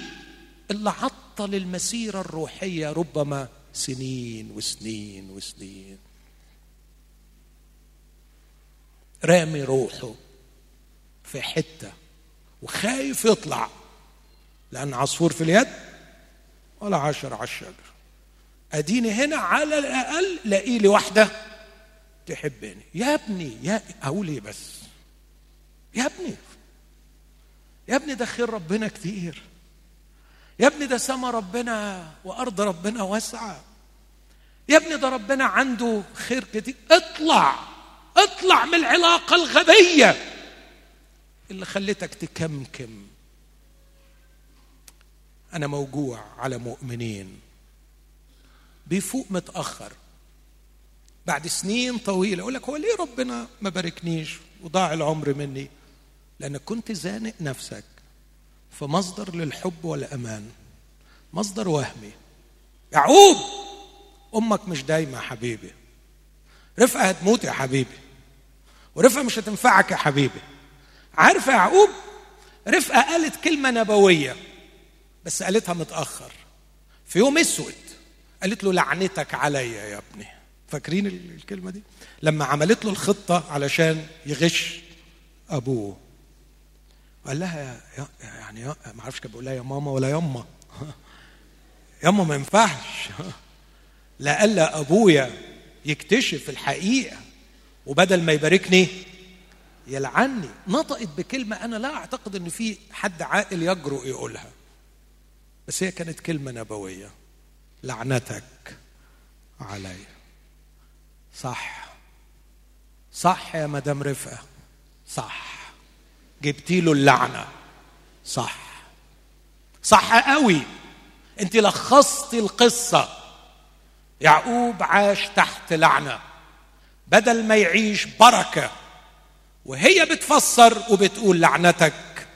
اللي عطل المسيره الروحية ربما سنين وسنين وسنين. رامي روحه في حتة وخايف يطلع. لأن عصفور في اليد ولا عشر على الشجر. أديني هنا على الأقل لاقي لي واحدة تحبني. يا ابني يا أقول إيه بس؟ يا ابني يا ابني ده خير ربنا كتير. يا ابني ده سما ربنا وأرض ربنا واسعة. يا ابني ده ربنا عنده خير كتير. اطلع اطلع من العلاقة الغبية اللي خلتك تكمكم. أنا موجوع على مؤمنين. بيفوق متأخر. بعد سنين طويلة يقول لك هو ليه ربنا ما باركنيش وضاع العمر مني؟ لانك كنت زانق نفسك في مصدر للحب والأمان مصدر وهمي. يعقوب أمك مش دايمة يا حبيبي. رفقة هتموت يا حبيبي. ورفقة مش هتنفعك يا حبيبي. عارف يا يعقوب؟ رفقة قالت كلمة نبوية بس قالتها متأخر. في يوم أسود قالت له لعنتك عليا يا ابني. فاكرين الكلمة دي؟ لما عملت له الخطة علشان يغش أبوه. قال لها يعني ما أعرفش كان بيقول لها يا ماما ولا يما يما ما ينفعش. لألا أبويا يكتشف الحقيقة وبدل ما يباركني يلعني نطقت بكلمة أنا لا أعتقد إن في حد عاقل يجرؤ يقولها. بس هي كانت كلمة نبوية. لعنتك علي. صح. صح يا مدام رفقة. صح. جبتي له اللعنة. صح. صح قوي. انت لخصتي القصة. يعقوب عاش تحت لعنة. بدل ما يعيش بركة. وهي بتفسر وبتقول لعنتك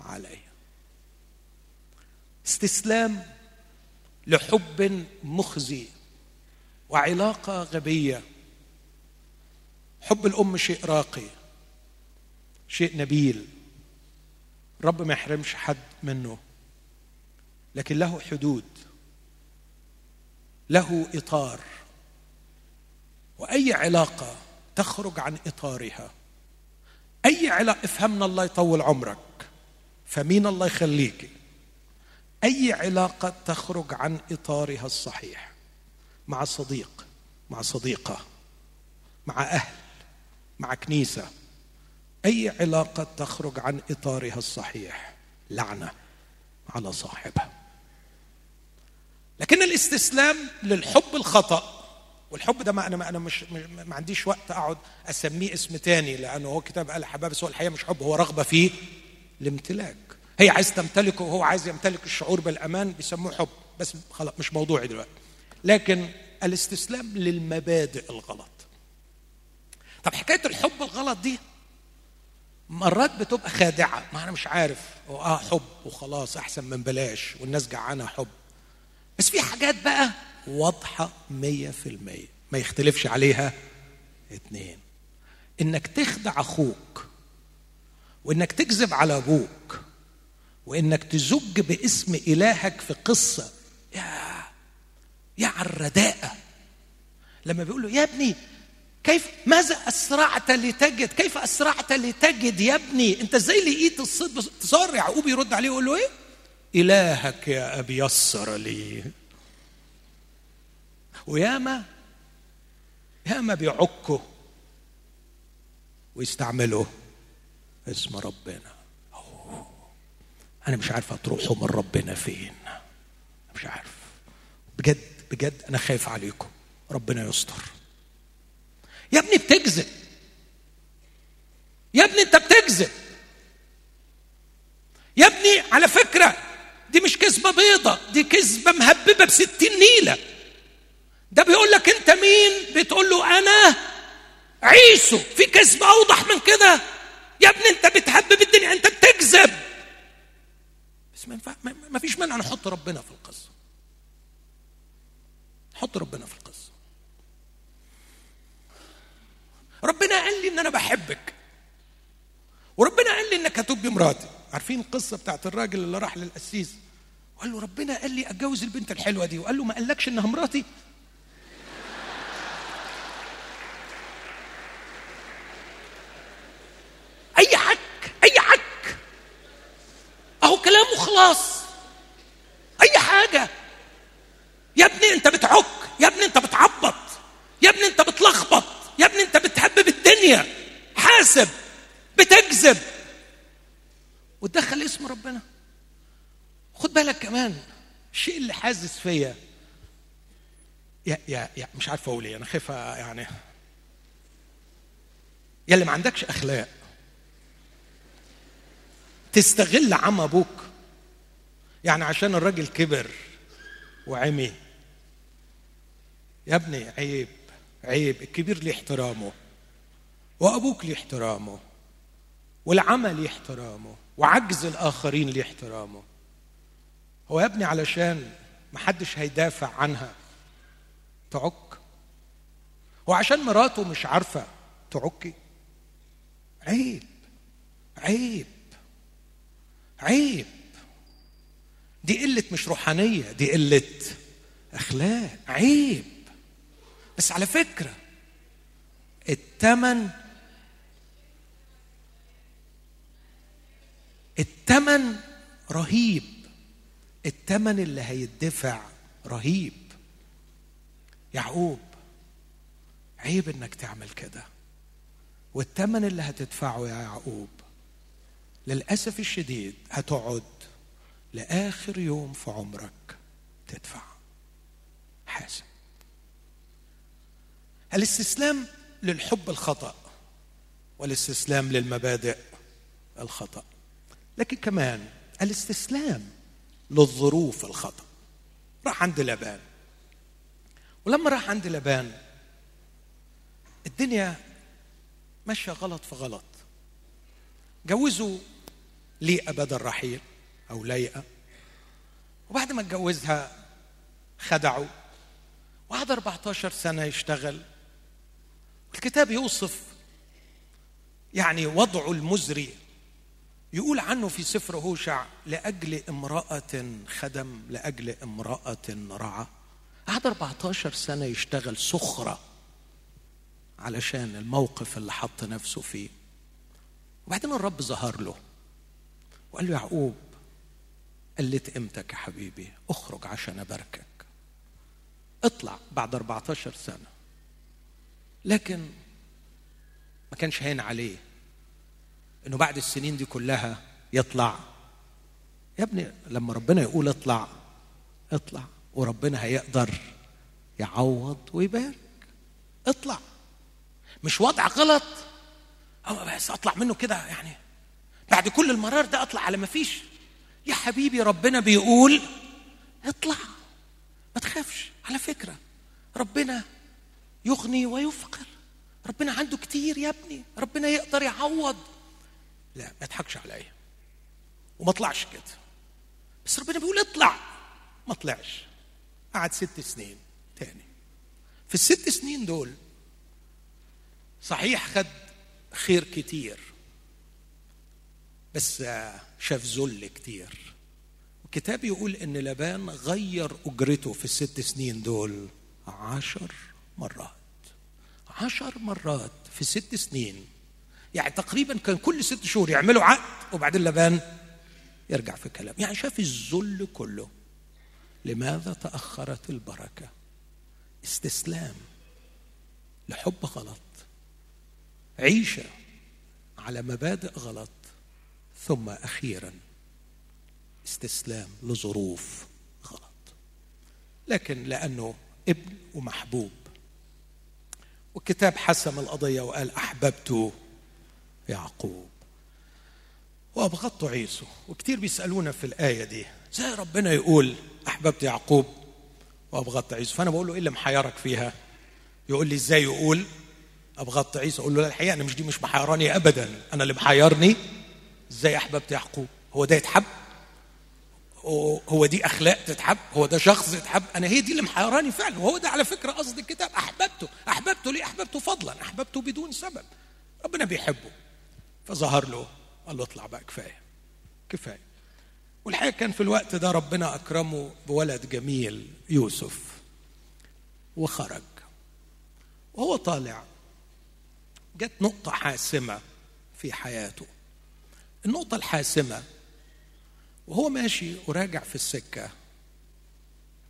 علي استسلام لحب مخزي وعلاقة غبية. حب الأم شيء راقي. شيء نبيل. رب ما يحرمش حد منه. لكن له حدود. له إطار. وأي علاقة تخرج عن إطارها. أي علاقة افهمنا الله يطول عمرك. فمين الله يخليك؟ أي علاقة تخرج عن إطارها الصحيح؟ مع صديق مع صديقة مع أهل مع كنيسة. أي علاقة تخرج عن إطارها الصحيح؟ لعنة على صاحبها. لكن الاستسلام للحب الخطأ والحب ده ما أنا ما أنا مش ما عنديش وقت أقعد أسميه اسم تاني لأنه هو كتاب قال حباب بس هو الحقيقة مش حب هو رغبة في الامتلاك. هي عايز تمتلكه وهو عايز يمتلك الشعور بالأمان بيسموه حب. بس خلاص مش موضوعي دلوقتي. لكن الاستسلام للمبادئ الغلط. طب حكاية الحب الغلط دي مرات بتبقى خادعة. ما أنا مش عارف. آه حب. وخلاص أحسن من بلاش. والناس جعانة حب. بس في حاجات بقى واضحة مية في المية. ما يختلفش عليها اتنين. إنك تخدع أخوك وإنك تكذب على أبوك وإنك تزج باسم إلهك في قصة. يا يا على الرداءة. لما بيقول له يا ابني كيف ماذا أسرعت لتجد؟ كيف أسرعت لتجد يا ابني؟ أنت إزاي لقيت الصيد تصار يعقوب يرد عليه ويقول له إيه؟ إلهك يا أبي يسر لي. وياما ياما بيعكوا ويستعملوا اسم ربنا. أوه. أنا مش عارف هتروحوا من ربنا فين. مش عارف. بجد بجد أنا خايف عليكم. ربنا يستر. يا ابني بتكذب يا ابني انت بتكذب يا ابني على فكرة دي مش كذبة بيضة دي كذبة مهببة بستين نيلة. ده بيقول لك انت مين؟ بتقول له أنا عيسو. في كذب أوضح من كده. يا ابني انت بتهبب الدنيا انت بتكذب بس ما, فيش مانع نحط ربنا في القصة. حط ربنا في القصة. ربنا قال لي إن أنا بحبك. وربنا قال لي إنك هتبقي مراتي. عارفين القصة بتاعت الراجل اللي راح للقسيس؟ وقال له ربنا قال لي أتجوز البنت الحلوة دي. وقال له ما قالكش إنها مراتي؟ أي حك أي حك أهو كلامه خلاص. أي حاجة. يا ابني أنت بتعك يا ابني أنت بتعبط يا ابني الدنيا حاسب بتكذب. وتدخل اسم ربنا. خد بالك كمان الشيء اللي حازس فيا. يا يا يا مش عارف أقول إيه أنا خايف يعني. يا اللي ما عندكش أخلاق. تستغل عم أبوك. يعني عشان الراجل كبر وعمي. يا ابني عيب عيب. الكبير ليه احترامه؟ وأبوك ليه احترامه والعمل ليه احترامه وعجز الآخرين ليه احترامه. هو يا ابني علشان محدش هيدافع عنها تعك؟ وعشان مراته مش عارفة تعكي؟ عيب عيب عيب. دي قلة مش روحانية دي قلة أخلاق عيب. بس على فكرة الثمن الثمن رهيب. الثمن اللي هيدفع رهيب. يعقوب عيب إنك تعمل كده. والثمن اللي هتدفعه يا يعقوب للأسف الشديد هتقعد لآخر يوم في عمرك تدفع. حاسب الاستسلام للحب الخطأ والاستسلام للمبادئ الخطأ. لكن كمان الاستسلام للظروف الخطأ. راح عند لبان. ولما راح عند لبان الدنيا ماشية غلط في غلط. جوزوا ليئة بدل رحيل أو ليئة وبعد ما اتجوزها خدعوا وقعد 14 سنة يشتغل. الكتاب يوصف يعني وضعه المزري يقول عنه في سفر هوشع لأجل امرأة خدم لأجل امرأة رعى. قعد 14 سنة يشتغل سخرة علشان الموقف اللي حط نفسه فيه. وبعدين الرب ظهر له وقال له يعقوب قلت قيمتك يا حبيبي؟ اخرج عشان أباركك. اطلع بعد 14 سنة. لكن ما كانش هين عليه. إنه بعد السنين دي كلها يطلع. يا ابني لما ربنا يقول اطلع اطلع وربنا هيقدر يعوض ويبارك. اطلع. مش وضع غلط. أو بس اطلع منه كده يعني. بعد كل المرار ده اطلع على ما فيش. يا حبيبي ربنا بيقول اطلع. ما تخافش. على فكرة ربنا يغني ويفقر. ربنا عنده كتير يا ابني. ربنا يقدر يعوض. لا ما تضحكش عليا. وما طلعش كده. بس ربنا بيقول اطلع. ما طلعش. قعد ست سنين تاني. في الست سنين دول صحيح خد خير كتير. بس شاف ذل كتير. الكتاب يقول إن لبان غير أجرته في الست سنين دول عشر مرات. عشر مرات في ست سنين يعني تقريبا كان كل ست شهور يعملوا عقد وبعدين لبان يرجع في كلام. يعني شاف الذل كله. لماذا تأخرت البركة؟ استسلام. لحب غلط. عيشة على مبادئ غلط. ثم أخيرا استسلام لظروف غلط. لكن لأنه ابن ومحبوب. والكتاب حسم القضية وقال أحببت يعقوب. وأبغضت عيسو. وكتير بيسألونا في الآية دي. زي ربنا يقول أحببت يعقوب وأبغضت عيسو. فأنا بقول له إيه اللي محيرك فيها؟ يقول لي إزاي يقول؟ أبغضت عيسو. أقول له لا الحقيقة أنا مش دي مش محيراني أبدا. أنا اللي محيرني. إزاي أحببت يعقوب؟ هو ده يتحب؟ هو دي أخلاق تتحب؟ هو ده شخص يتحب؟ أنا هي دي اللي محيراني فعلا. وهو ده على فكرة قصد الكتاب. أحببته. أحببته ليه؟ أحببته فضلا. أحببته بدون سبب. ربنا بيحبه. فظهر له قال له اطلع بقى كفاية كفاية. والحقيقة كان في الوقت ده ربنا أكرمه بولد جميل يوسف. وخرج. وهو طالع. جت نقطة حاسمة في حياته. النقطة الحاسمة وهو ماشي وراجع في السكة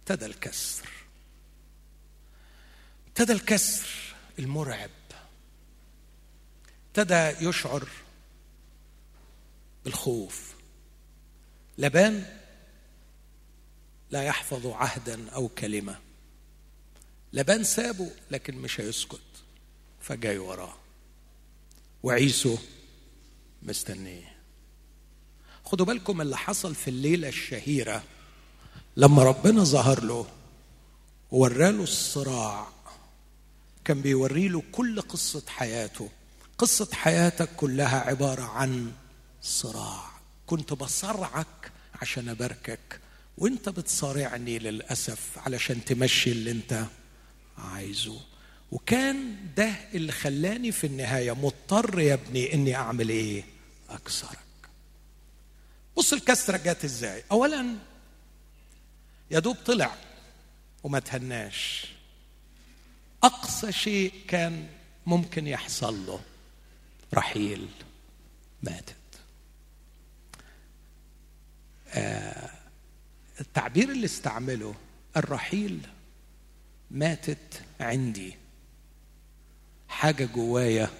ابتدى الكسر. ابتدى الكسر المرعب. ابتدى يشعر بالخوف. لبان لا يحفظ عهدا أو كلمة. لبان سابه لكن مش هيسكت فجاي وراه. وعيسو مستنيه. خدوا بالكم اللي حصل في الليلة الشهيرة لما ربنا ظهر له ووراله الصراع. كان بيوري له كل قصة حياته. قصة حياتك كلها عبارة عن صراع. كنت بصرعك عشان أباركك وأنت بتصارعني للأسف علشان تمشي اللي أنت عايزه. وكان ده اللي خلاني في النهاية مضطر يا ابني إني أعمل إيه؟ أكسرك. بص الكسرة جت إزاي. اولا يا دوب طلع وما تهناش. أقصى شيء كان ممكن يحصل له رحيل ماتت آه التعبير اللي استعمله الرحيل ماتت عندي. حاجة جوايا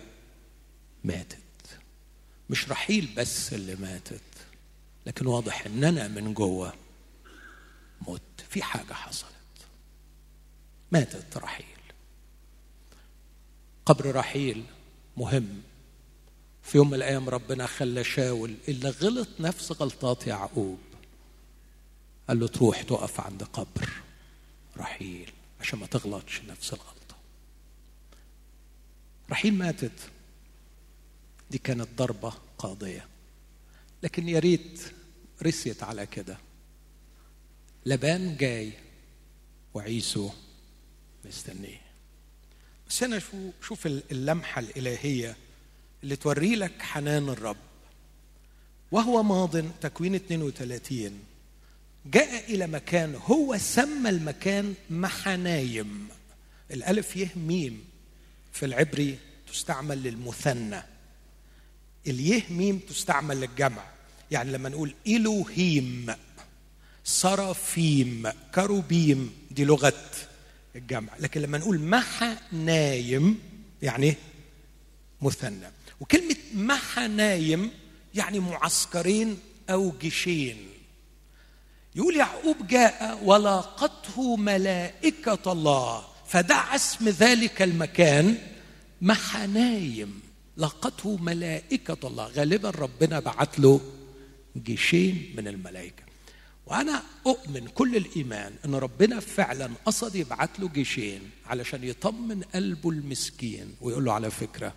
ماتت. مش رحيل بس اللي ماتت لكن واضح إن أنا من جوه مت. في حاجة حصلت. ماتت رحيل. قبر رحيل مهم. في يوم من الأيام ربنا خلى شاول اللي غلط نفس غلطات يعقوب. قال له تروح تقف عند قبر رحيل عشان ما تغلطش نفس الغلطة. رحيل ماتت. دي كانت ضربة قاضية. لكن يا ريت رسيت على كده. لبان جاي وعيسو مستنيه. بس هنا شوف اللمحة الإلهية اللي توري لك حنان الرب. وهو ماض تكوين 32 جاء إلى مكان هو سمى المكان محنايم. الألف يه ميم في العبري تستعمل للمثنى. اليه ميم تستعمل للجمع. يعني لما نقول إلوهيم سرافيم كروبيم دي لغة الجمع. لكن لما نقول محنايم يعني مثنى. وكلمة محنايم يعني معسكرين أو جيشين. يقول يعقوب جاء ولاقته ملائكة الله فدعا اسم ذلك المكان محنايم لاقته ملائكة الله. غالبا ربنا بعت له جيشين من الملائكة. وأنا أؤمن كل الإيمان إن ربنا فعلا قصد يبعت له جيشين علشان يطمن قلبه المسكين ويقول له على فكرة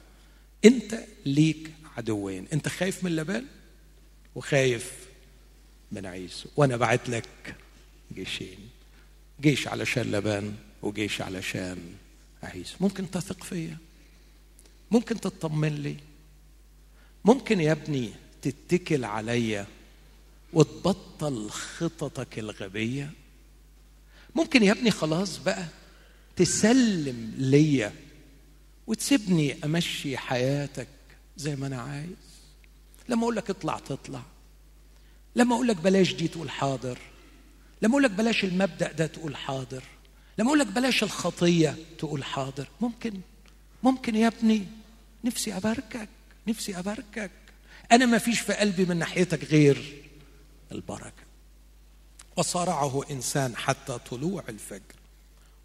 أنت ليك عدوين. أنت خايف من لبان؟ وخايف من عيسو. وأنا بعت لك جيشين. جيش علشان لبان وجيش علشان عيسو. ممكن تثق فيا. ممكن تطمن لي. ممكن يا ابني تتكل عليا وتبطل خططك الغبية. ممكن يا ابني خلاص بقى تسلم ليا وتسيبني أمشي حياتك زي ما أنا عايز. لما أقول لك اطلع تطلع. لما أقول لك بلاش دي تقول حاضر. لما أقول لك بلاش المبدأ ده تقول حاضر. لما أقول لك بلاش الخطية تقول حاضر. ممكن. ممكن يا ابني. نفسي أباركك. نفسي أباركك. أنا ما فيش في قلبي من ناحيتك غير البركة. وصارعه إنسان حتى طلوع الفجر.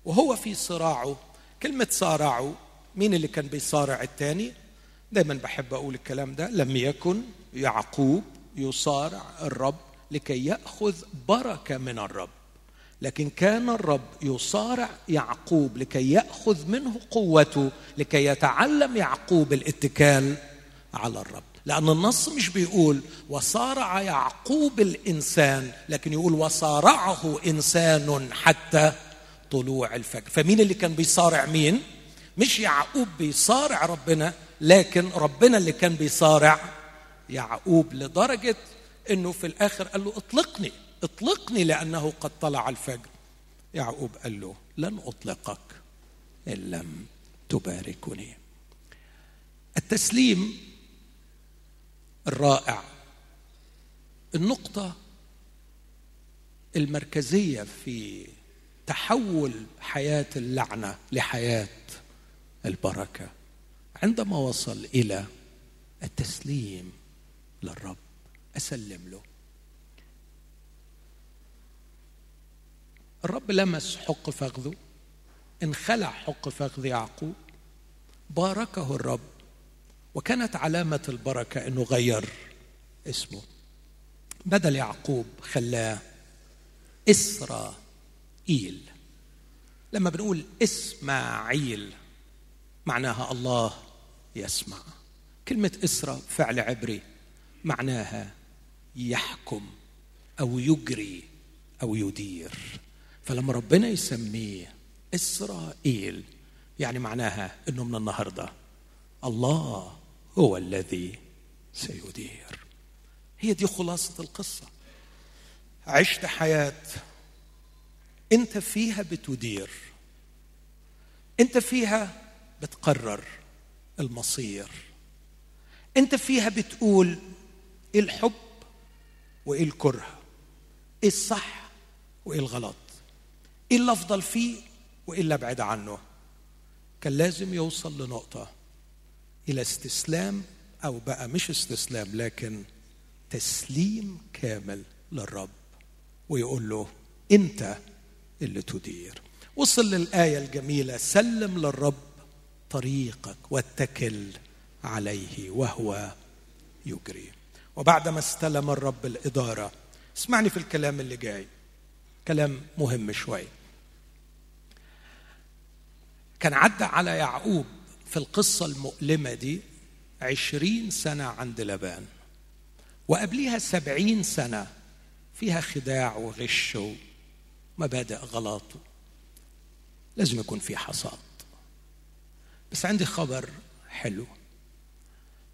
وهو في صراعه. كلمة صارعه مين اللي كان بيصارع الثاني دايما بحب أقول الكلام ده. لم يكن يعقوب. يصارع الرب لكي يأخذ بركة من الرب. لكن كان الرب يصارع يعقوب لكي يأخذ منه قوته لكي يتعلم يعقوب الاتكال على الرب. لأن النص مش بيقول وصارع يعقوب الإنسان لكن يقول وصارعه إنسان حتى طلوع الفجر. فمين اللي كان بيصارع مين؟ مش يعقوب بيصارع ربنا لكن ربنا اللي كان بيصارع يعقوب لدرجة إنه في الآخر قال له اطلقني اطلقني لأنه قد طلع الفجر. يعقوب قال له لن أطلقك إن لم تباركني. التسليم الرائع. النقطة المركزية في تحول حياة اللعنة لحياة البركة. عندما وصل إلى التسليم للرب. أسلم له. الرب لمس حق فخذه. انخلع حق فخذ يعقوب. باركه الرب. وكانت علامة البركة أنه غير اسمه. بدل يعقوب خلاه إسرائيل. لما بنقول إسماعيل معناها الله يسمع. كلمة إسرى فعل عبري. معناها يحكم أو يجري أو يدير. فلما ربنا يسميه إسرائيل يعني معناها أنه من النهاردة الله هو الذي سيدير. هي دي خلاصة القصة. عشت حياة أنت فيها بتدير أنت فيها بتقرر المصير أنت فيها بتقول إيه الحب وإيه الكره إيه الصح وإيه الغلط إيه اللي أفضل فيه وإيه اللي أبعد عنه. كان لازم يوصل لنقطة إلى استسلام أو بقى مش استسلام لكن تسليم كامل للرب ويقول له أنت اللي تدير. وصل للآية الجميلة سلم للرب طريقك واتكل عليه وهو يجري. وبعدما استلم الرب الإدارة اسمعني في الكلام اللي جاي. كلام مهم شوي. كان عدى على يعقوب في القصة المؤلمة دي عشرين سنة عند لبان. وقبليها سبعين سنة فيها خداع وغش ومبادئ غلط. لازم يكون في حصاد. بس عندي خبر حلو.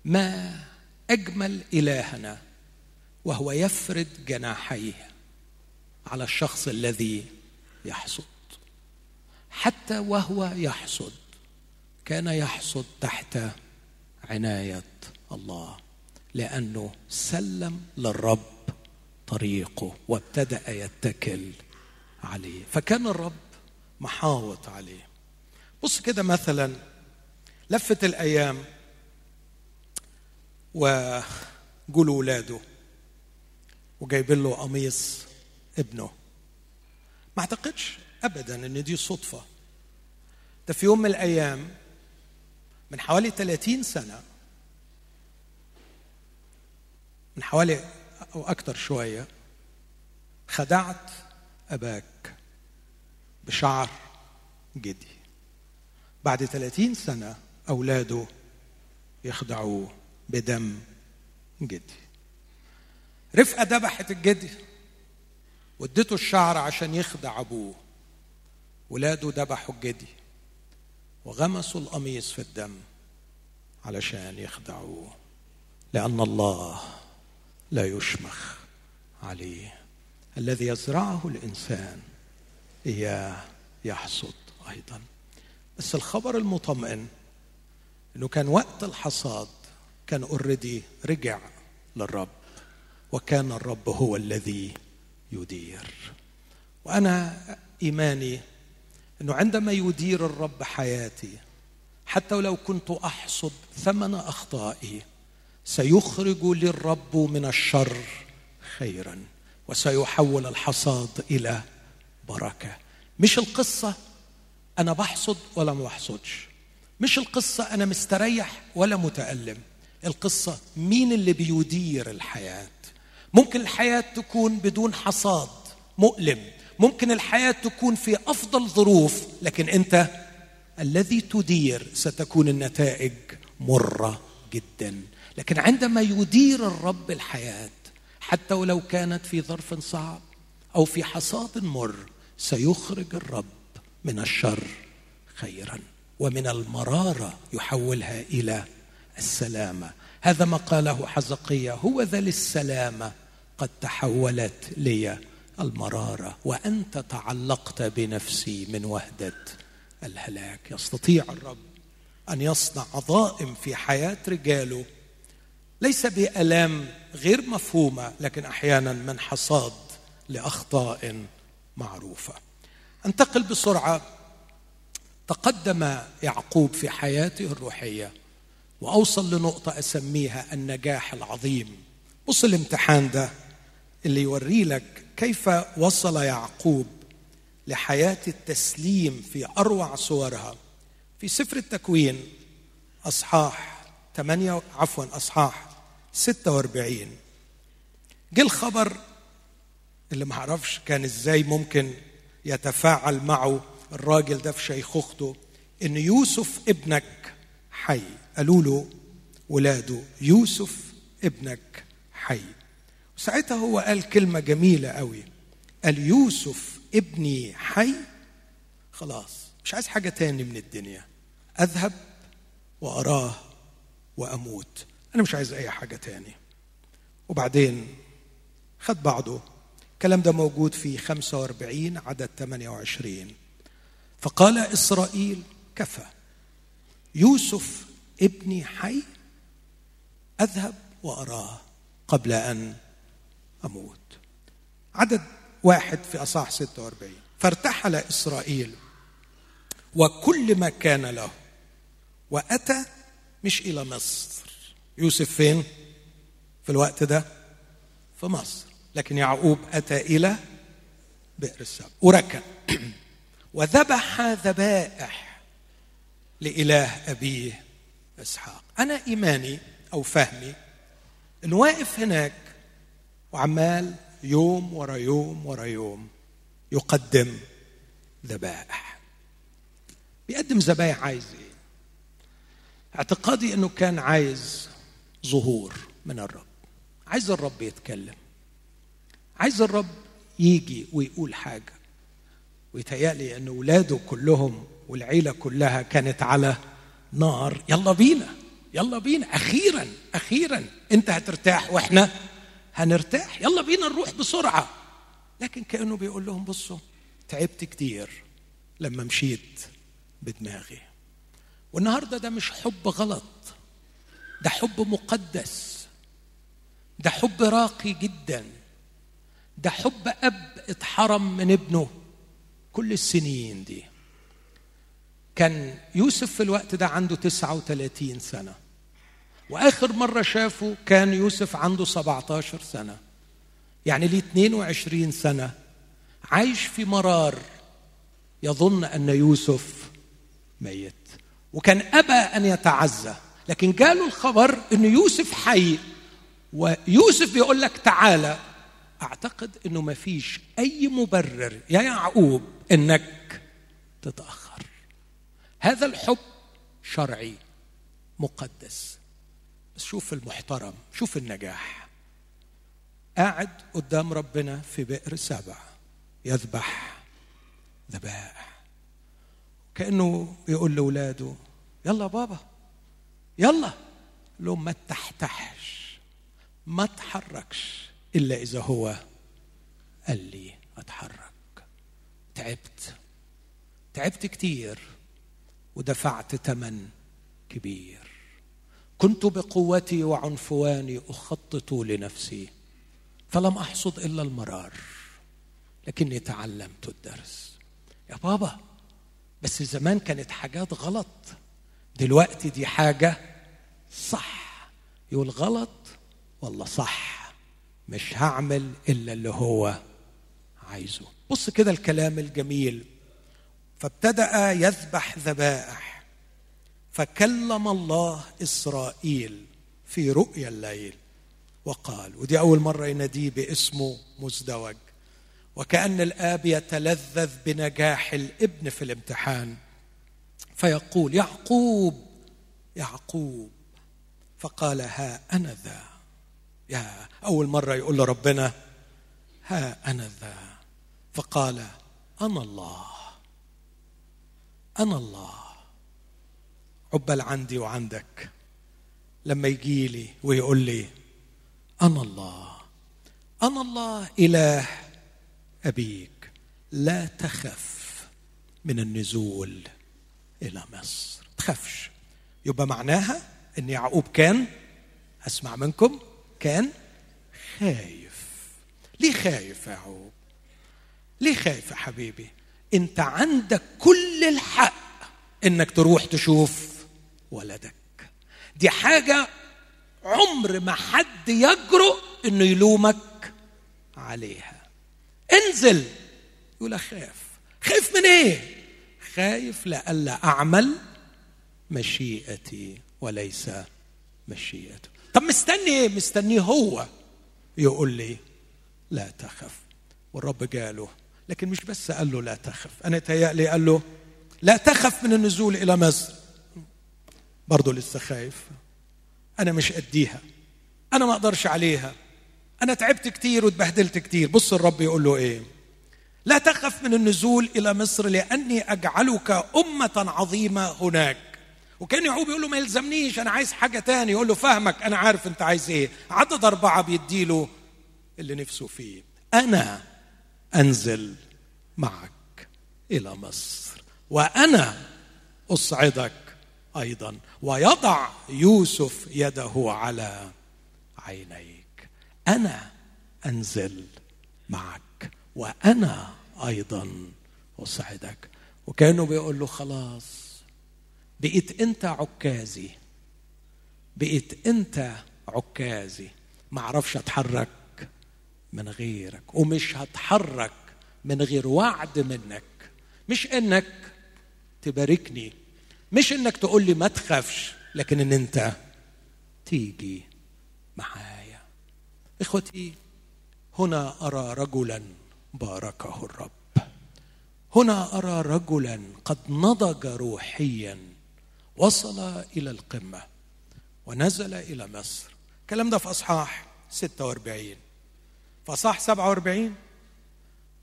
ما أجمل إلهنا وهو يفرد جناحيه على الشخص الذي يحصد. حتى وهو يحصد كان يحصد تحت عناية الله لأنه سلم للرب طريقه وابتدأ يتكل عليه. فكان الرب محاوط عليه. بص كده مثلا لفت الأيام وجول ولاده وجايبين له قميص ابنه. ما اعتقدش ابدا إن دي صدفة. ده في يوم من الأيام من حوالي 30 سنة من حوالي أو أكثر شوية خدعت أباك بشعر جدي. بعد 30 سنة أولاده يخدعوه. بدم جدي. رفقة ذبحت الجدي. وادته الشعر عشان يخدع أبوه. ولاده ذبحوا الجدي. وغمسوا القميص في الدم علشان يخدعوه. لأن الله لا يشمخ عليه. الذي يزرعه الإنسان إياه يحصد أيضا. بس الخبر المطمئن إنه كان وقت الحصاد كان اوريدي رجع للرب وكان الرب هو الذي يدير. وأنا إيماني إنه عندما يدير الرب حياتي حتى ولو كنت أحصد ثمن أخطائي سيخرج للرب من الشر خيرا وسيحول الحصاد إلى بركة. مش القصة أنا بحصد ولا ما بحصدش. مش القصة أنا مستريح ولا متألم. القصة مين اللي بيدير الحياة؟ ممكن الحياة تكون بدون حصاد مؤلم. ممكن الحياة تكون في أفضل ظروف لكن أنت الذي تدير ستكون النتائج مرة جدا. لكن عندما يدير الرب الحياة حتى ولو كانت في ظرف صعب أو في حصاد مر سيخرج الرب من الشر خيرا ومن المرارة يحولها إلى السلامة. هذا ما قاله حزقية هو ذا للسلامة. قد تحولت لي المرارة وأنت تعلقت بنفسي من وهدة الهلاك. يستطيع الرب أن يصنع عظائم في حياة رجاله. ليس بآلام غير مفهومة لكن أحيانا من حصاد لأخطاء معروفة. أنتقل بسرعة. تقدم يعقوب في حياته الروحية. وأوصل لنقطة أسميها النجاح العظيم. بص الامتحان ده اللي يوري لك كيف وصل يعقوب لحياة التسليم في أروع صورها. في سفر التكوين أصحاح 8 عفوا أصحاح 46 جه الخبر اللي ما أعرفش كان إزاي ممكن يتفاعل معه الراجل ده في شيخوخته إن يوسف ابنك حي. قالوا له ولاده يوسف ابنك حي. وساعتها هو قال كلمة جميلة قوي. قال يوسف ابني حي. خلاص مش عايز حاجة تاني من الدنيا. أذهب وأراه وأموت. أنا مش عايز أي حاجة تاني. وبعدين خد بعضه. الكلام ده موجود في 45 عدد 28 فقال إسرائيل كفى. يوسف ابني حي أذهب وأراه قبل أن أموت. عدد واحد في اصح 46 فارتحل إسرائيل وكل ما كان له وأتى مش إلى مصر. يوسف فين؟ في الوقت ده في مصر. لكن يعقوب أتى إلى بئر السبع وركن. وذبح ذبائح لإله أبيه إسحاق. أنا إيماني أو فهمي انه واقف هناك وعمال يوم ورا يوم ورا يوم يقدم ذبائح. بيقدم ذبائح عايز إيه؟ اعتقادي إنه كان عايز ظهور من الرب. عايز الرب يتكلم. عايز الرب يجي ويقول حاجة. ويتهيألي إن أولاده كلهم والعيلة كلها كانت على نار. يلا بينا يلا بينا. أخيرا أخيرا. أنت هترتاح وإحنا هنرتاح. يلا بينا نروح بسرعة. لكن كأنه بيقول لهم بصوا تعبت كتير لما مشيت بدماغي. والنهاردة ده مش حب غلط ده حب مقدس ده حب راقي جدا ده حب أب اتحرم من ابنه كل السنين دي. كان يوسف في الوقت ده عنده 39 سنة. وآخر مرة شافه كان يوسف عنده 17 سنة. يعني ليه 22 سنة. عايش في مرار. يظن أن يوسف ميت. وكان أبى أن يتعزى. لكن جاله الخبر إن يوسف حي. ويوسف بيقول لك تعالى. أعتقد إنه ما فيش أي مبرر يا يعقوب إنك تتأخر. هذا الحب شرعي مقدس. بس شوف المحترم شوف النجاح. قاعد قدام ربنا في بئر سبع يذبح ذبائح كأنه يقول لاولاده يلا بابا يلا. لهم ما تحتحش ما تحركش إلا إذا هو قال لي أتحرك. تعبت. تعبت كتير. ودفعت ثمن كبير. كنت بقوتي وعنفواني أخطط لنفسي فلم أحصد إلا المرار لكني تعلمت الدرس. يا بابا بس زمان كانت حاجات غلط. دلوقتي دي حاجة صح. يقول غلط ولا صح؟ مش هعمل إلا اللي هو عايزه. بص كده الكلام الجميل فابتدأ يذبح ذبائح. فكلم الله إسرائيل في رؤيا الليل وقال ودي أول مرة يناديه باسمه مزدوج. وكأن الآب يتلذذ بنجاح الابن في الامتحان. فيقول يعقوب يعقوب. فقال ها أنا ذا. يا أول مرة يقول له ربنا ها أنا ذا. فقال أنا الله. أنا الله. عقبال عندي وعندك. لما يجي لي ويقول لي أنا الله. أنا الله إله أبيك. لا تخف من النزول إلى مصر. تخافش. يبقى معناها إن يعقوب كان أسمع منكم كان خايف. ليه خايف يا يعقوب ليه خايف يا حبيبي؟ انت عندك كل الحق انك تروح تشوف ولدك. دي حاجة عمر ما حد يجرؤ انه يلومك عليها. انزل يقول أخاف. خايف من إيه؟ خايف لئلا أعمل مشيئتي وليس مشيئته طب مستني إيه؟ مستنيه هو يقول لي لا تخف. والرب قاله لكن مش بس قال له لا تخف. أنا تهيألي قال له لا تخف من النزول إلى مصر. برضه لسه خايف. أنا مش اديها أنا ما أقدرش عليها. أنا تعبت كتير واتبهدلت كتير. بص الرب يقول له إيه؟ لا تخف من النزول إلى مصر لأني أجعلك أمة عظيمة هناك. وكان يعقوب يقول له ما يلزمنيش أنا عايز حاجة تاني. يقول له فاهمك أنا عارف أنت عايز إيه. عدد أربعة بيديله اللي نفسه فيه. أنا أنزل معك إلى مصر. وأنا اصعدك أيضا. ويضع يوسف يده على عينيك. أنا أنزل معك. وأنا أيضا اصعدك وكانه بيقول له خلاص بقيت أنت عكازي. بقيت أنت عكازي. ما أعرفش أتحرك. من غيرك ومش هتحرك من غير وعد منك. مش إنك تباركني مش إنك تقول لي ما تخافش لكن إن أنت تيجي معايا. إخوتي هنا أرى رجلا باركه الرب. هنا أرى رجلا قد نضج روحيا وصل إلى القمة ونزل إلى مصر. الكلام ده في أصحاح 46 اصحاح 47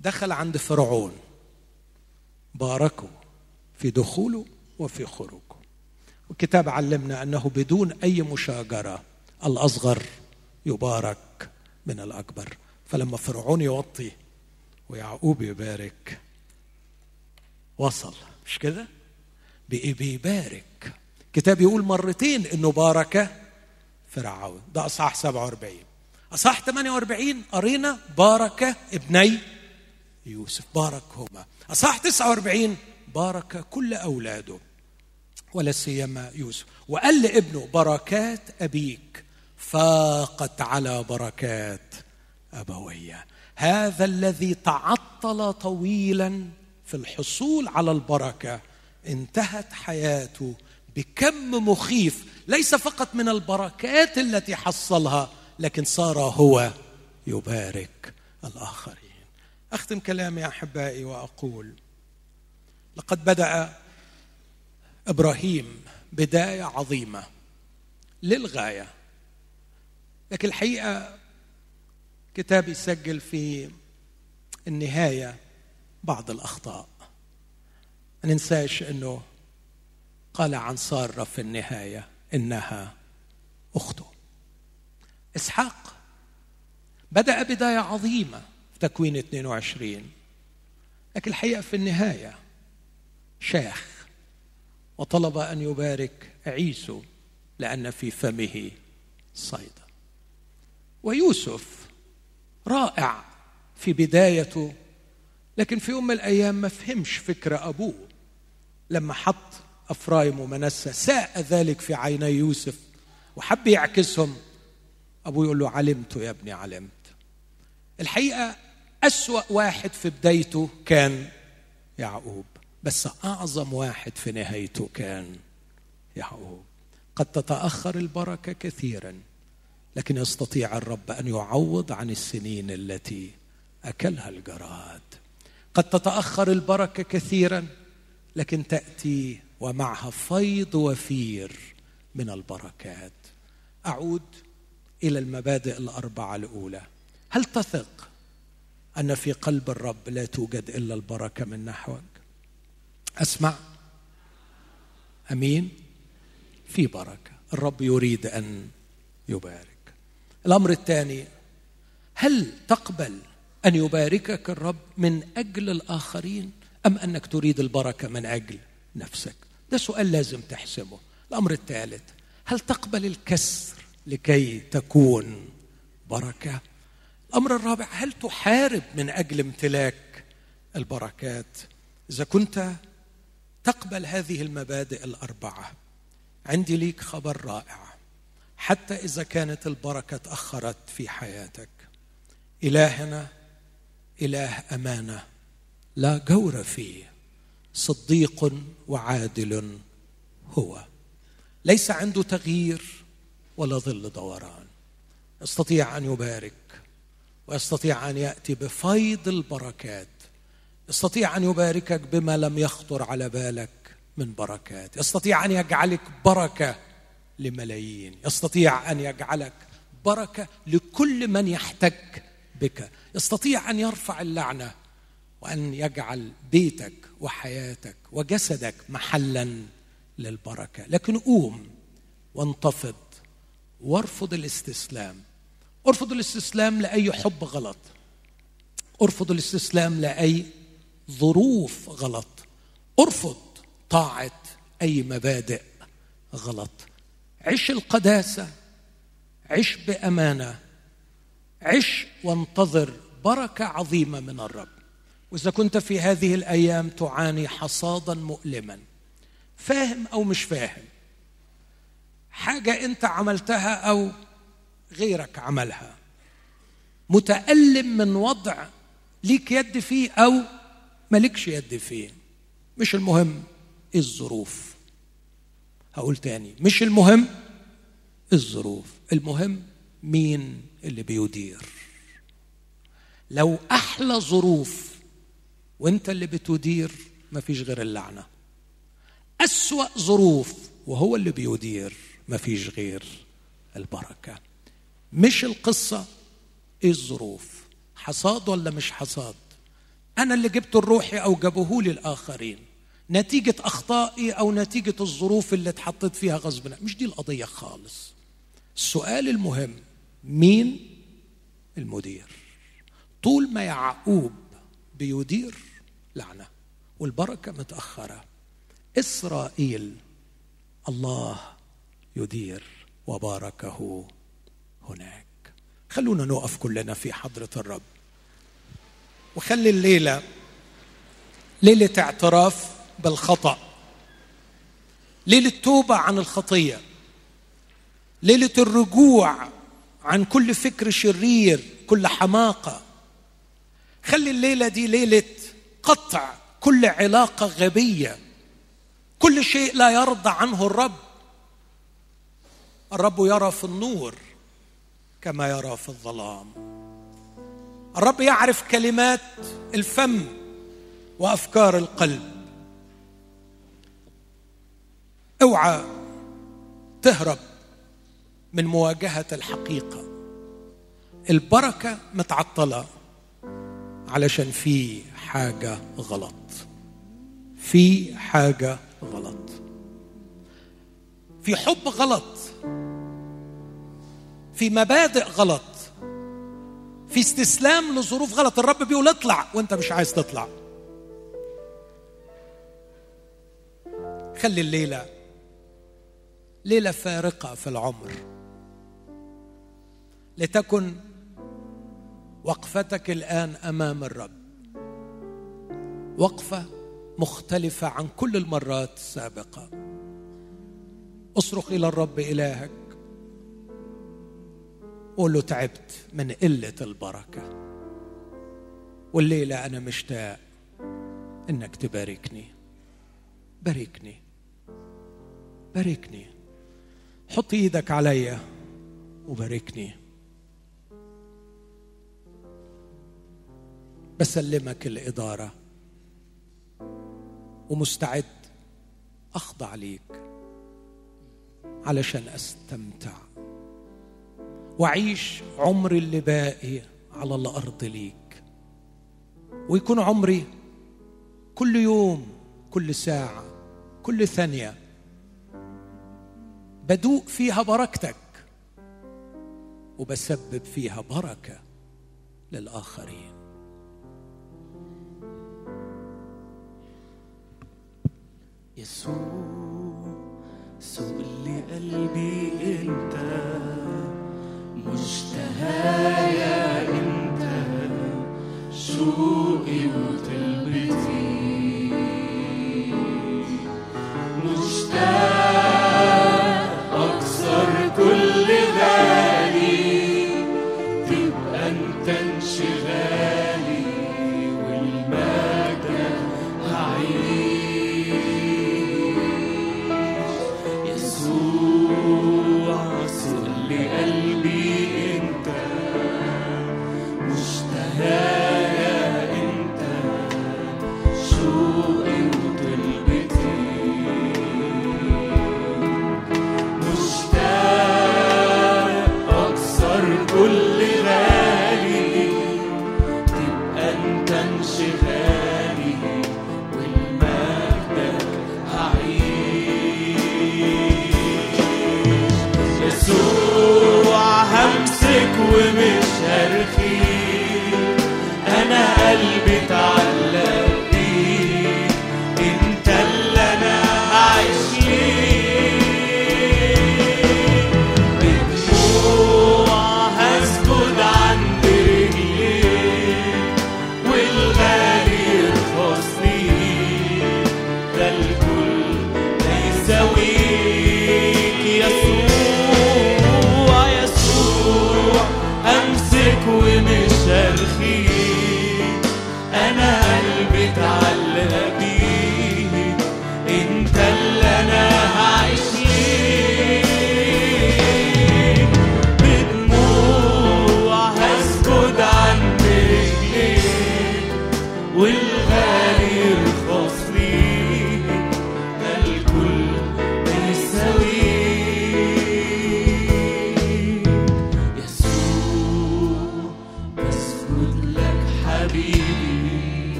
دخل عند فرعون. باركه في دخوله وفي خروجه. والكتاب علمنا أنه بدون أي مشاجرة الأصغر يبارك من الأكبر. فلما فرعون يوطي ويعقوب يبارك وصل. مش كده؟ بإيه بيبارك كتاب يقول مرتين إنه بارك فرعون. ده أصحاح 47 أصحاح 48 قرينا بارك ابني يوسف باركهما. أصحاح 49 بارك كل أولاده ولا سيما يوسف. وقال لابنه بركات أبيك فاقت على بركات ابويه هذا الذي تعطل طويلا في الحصول على البركة انتهت حياته بكم مخيف ليس فقط من البركات التي حصلها لكن صار هو يبارك الآخرين. أختم كلامي أحبائي وأقول لقد بدأ إبراهيم بداية عظيمة للغاية لكن الحقيقة كتاب يسجل في النهاية بعض الأخطاء. ما ننساش إنه قال عن سارة في النهاية إنها أخته. إسحاق. بدأ بداية عظيمة في تكوين 22 لكن الحقيقة في النهاية شاخ وطلب أن يبارك عيسو لأن في فمه صيدا ويوسف رائع في بدايته لكن في يوم من الأيام ما فهمش فكر أبوه. لما حط أفرايم ومنسى ساء ذلك في عيني يوسف وحب يعكسهم. أبوه يقول له علمت يا ابني علمت. الحقيقة أسوأ واحد في بدايته كان يعقوب بس أعظم واحد في نهايته كان يعقوب. قد تتأخر البركة كثيرا لكن يستطيع الرب أن يعوض عن السنين التي أكلها الجراد. قد تتأخر البركة كثيرا لكن تأتي ومعها فيض وفير من البركات. أعود إلى المبادئ الأربعة الأولى. هل تثق أن في قلب الرب لا توجد إلا البركة من نحوك؟ أسمع. أمين. في بركة. الرب يريد أن يبارك. الأمر الثاني هل تقبل أن يباركك الرب من أجل الآخرين أم أنك تريد البركة من أجل نفسك؟ ده سؤال لازم تحسبه. الأمر الثالث هل تقبل الكسر لكي تكون بركة. الأمر الرابع هل تحارب من أجل امتلاك البركات؟ إذا كنت تقبل هذه المبادئ الأربعة عندي ليك خبر رائع. حتى إذا كانت البركة تأخرت في حياتك إلهنا إله أمانة لا جور فيه. صديق وعادل هو. ليس عنده تغيير ولا ظل دوران. يستطيع أن يبارك ويستطيع أن يأتي بفيض البركات. يستطيع أن يباركك بما لم يخطر على بالك من بركات. يستطيع أن يجعلك بركة لملايين. يستطيع أن يجعلك بركة لكل من يحتك بك. يستطيع أن يرفع اللعنة وأن يجعل بيتك وحياتك وجسدك محلا للبركة. لكن قوم وانتفض وارفض الاستسلام. ارفض الاستسلام لأي حب غلط. ارفض الاستسلام لأي ظروف غلط. ارفض طاعة أي مبادئ غلط. عش القداسة. عش بأمانة. عش وانتظر بركة عظيمة من الرب. وإذا كنت في هذه الأيام تعاني حصادا مؤلما. فاهم أو مش فاهم؟ حاجة انت عملتها أو غيرك عملها. متألم من وضع ليك يد فيه أو مالكش يد فيه. مش المهم الظروف. هقول تاني مش المهم الظروف المهم مين اللي بيدير. لو أحلى ظروف وانت اللي بتدير مفيش غير اللعنة. أسوأ ظروف وهو اللي بيدير. مفيش غير البركة. مش القصة إيه الظروف. حصاد ولا مش حصاد؟ أنا اللي جبت الروحي أو جابوه لي الآخرين. نتيجة أخطائي أو نتيجة الظروف اللي اتحطيت فيها غصب مش دي القضية خالص. السؤال المهم مين المدير؟ طول ما يعقوب بيدير لعنة. والبركة متأخرة. إسرائيل الله يدير وباركه هناك. خلونا نقف كلنا في حضرة الرب. وخلي الليلة ليلة اعتراف بالخطأ. ليلة توبة عن الخطية. ليلة الرجوع عن كل فكر شرير كل حماقة. خلي الليلة دي ليلة قطع كل علاقة غبية. كل شيء لا يرضى عنه الرب. الرب يرى في النور كما يرى في الظلام. الرب يعرف كلمات الفم وأفكار القلب. اوعى تهرب من مواجهة الحقيقة. البركة متعطلة علشان في حاجة غلط. في حاجة غلط. في حب غلط في مبادئ غلط في استسلام لظروف غلط. الرب بيقول اطلع وانت مش عايز تطلع. خلي الليلة ليلة فارقة في العمر. لتكن وقفتك الآن أمام الرب. وقفة مختلفة عن كل المرات السابقه أصرخ إلى الرب إلهك. قول له تعبت من قلة البركة. والليله أنا مشتاق إنك تباركني. باركني. باركني. حط إيدك عليا وباركني. بسلمك الإدارة. ومستعد أخضع ليك. علشان أستمتع. واعيش عمري اللي باقي على الأرض ليك. ويكون عمري كل يوم كل ساعة كل ثانية بدوق فيها بركتك وبسبب فيها بركة للآخرين. يسوع. سوق لقلبي انت مشتهايا انت. شوقي وطلبتي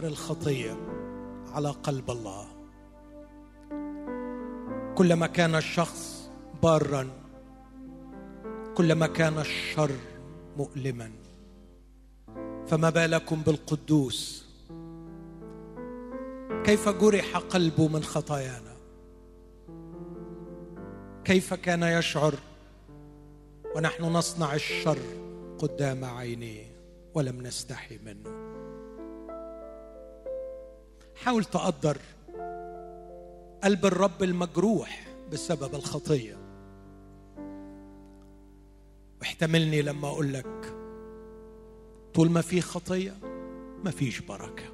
يقدر اثر الخطية على قلب الله. كلما كان الشخص بارا كلما كان الشر مؤلما. فما بالكم بالقدوس؟ كيف جرح قلبه من خطايانا؟ كيف كان يشعر؟ ونحن نصنع الشر قدام عينيه ولم نستحي منه. حاول تقدر قلب الرب المجروح بسبب الخطية. واحتملني لما أقول لك طول ما في خطية ما فيش بركة.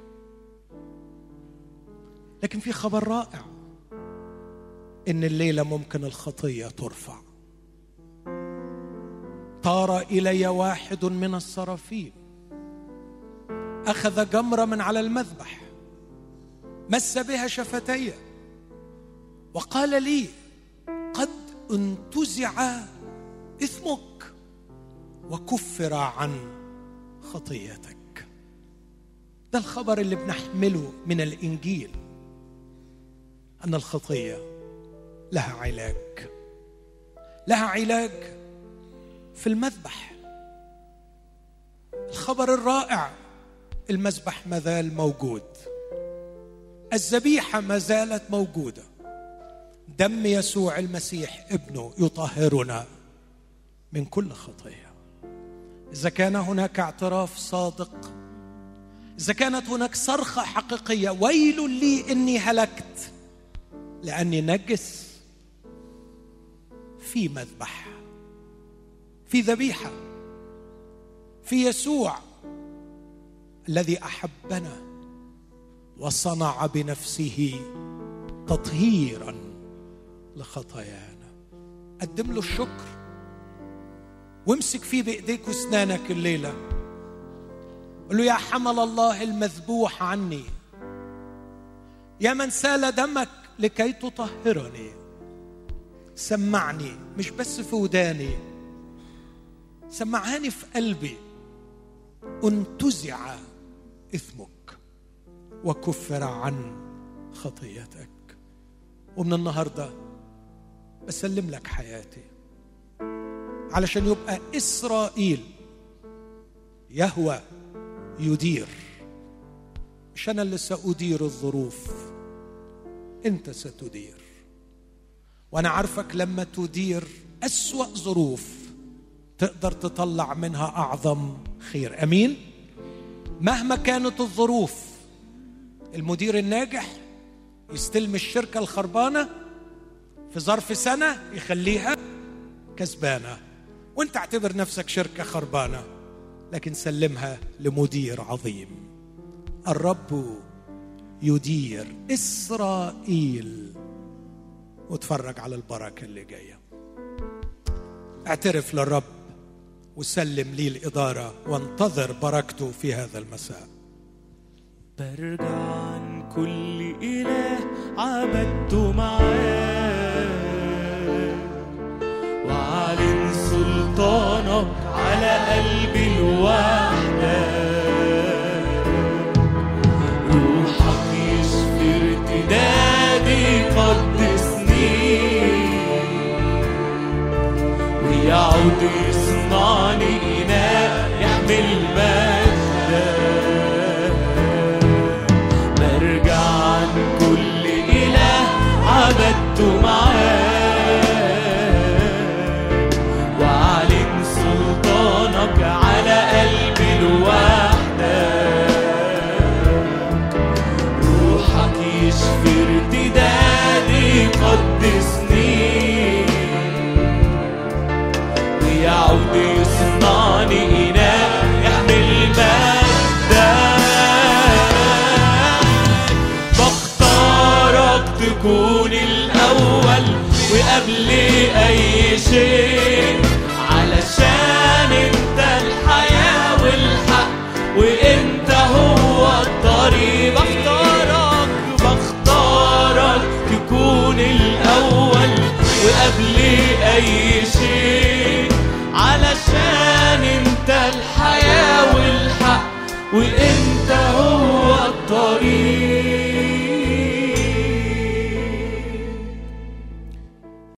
لكن في خبر رائع إن الليلة ممكن الخطية ترفع. طار إلي واحد من الصرافين أخذ جمرة من على المذبح. مس بها شفتي. وقال لي قد انتزع إثمك وكفر عن خطيتك. ده الخبر اللي بنحمله من الإنجيل أن الخطية لها علاج. لها علاج في المذبح. الخبر الرائع المذبح ما زال موجود. الذبيحة ما زالت موجودة. دم يسوع المسيح ابنه يطهرنا من كل خطيه إذا كان هناك اعتراف صادق إذا كانت هناك صرخة حقيقية ويل لي إني هلكت لأني نجس في مذبح في ذبيحة في يسوع الذي أحبنا. وصنع بنفسه تطهيرا لخطايانا. قدم له الشكر وامسك فيه بإيديك وأسنانك الليلة. قل له يا حمل الله المذبوح عني. يا من سال دمك لكي تطهرني. سمعني مش بس في وداني. سمعاني في قلبي. انتزع إثمك. وكفر عن خطيتك ومن النهارده بسلم لك حياتي علشان يبقى إسرائيل يهوى يدير. مش أنا اللي سأدير الظروف أنت ستدير. وأنا عارفك لما تدير أسوأ ظروف تقدر تطلع منها أعظم خير. أمين؟ مهما كانت الظروف المدير الناجح يستلم الشركة الخربانة في ظرف سنة يخليها كسبانة. وانت اعتبر نفسك شركة خربانة لكن سلمها لمدير عظيم. الرب يدير إسرائيل. واتفرج على البركة اللي جاية. اعترف للرب وسلم لي الإدارة وانتظر بركته في هذا المساء. برجع عن كل إله عبدته معاه. وأعلن سلطانك على قلبي لوحدك روحك يشفي ارتدادي قدسني. ويعود يصنعني شيء علشان انت الحياة والحق وانت هو الطريق. بختارك بختارك تكون الأول وقبل أي شيء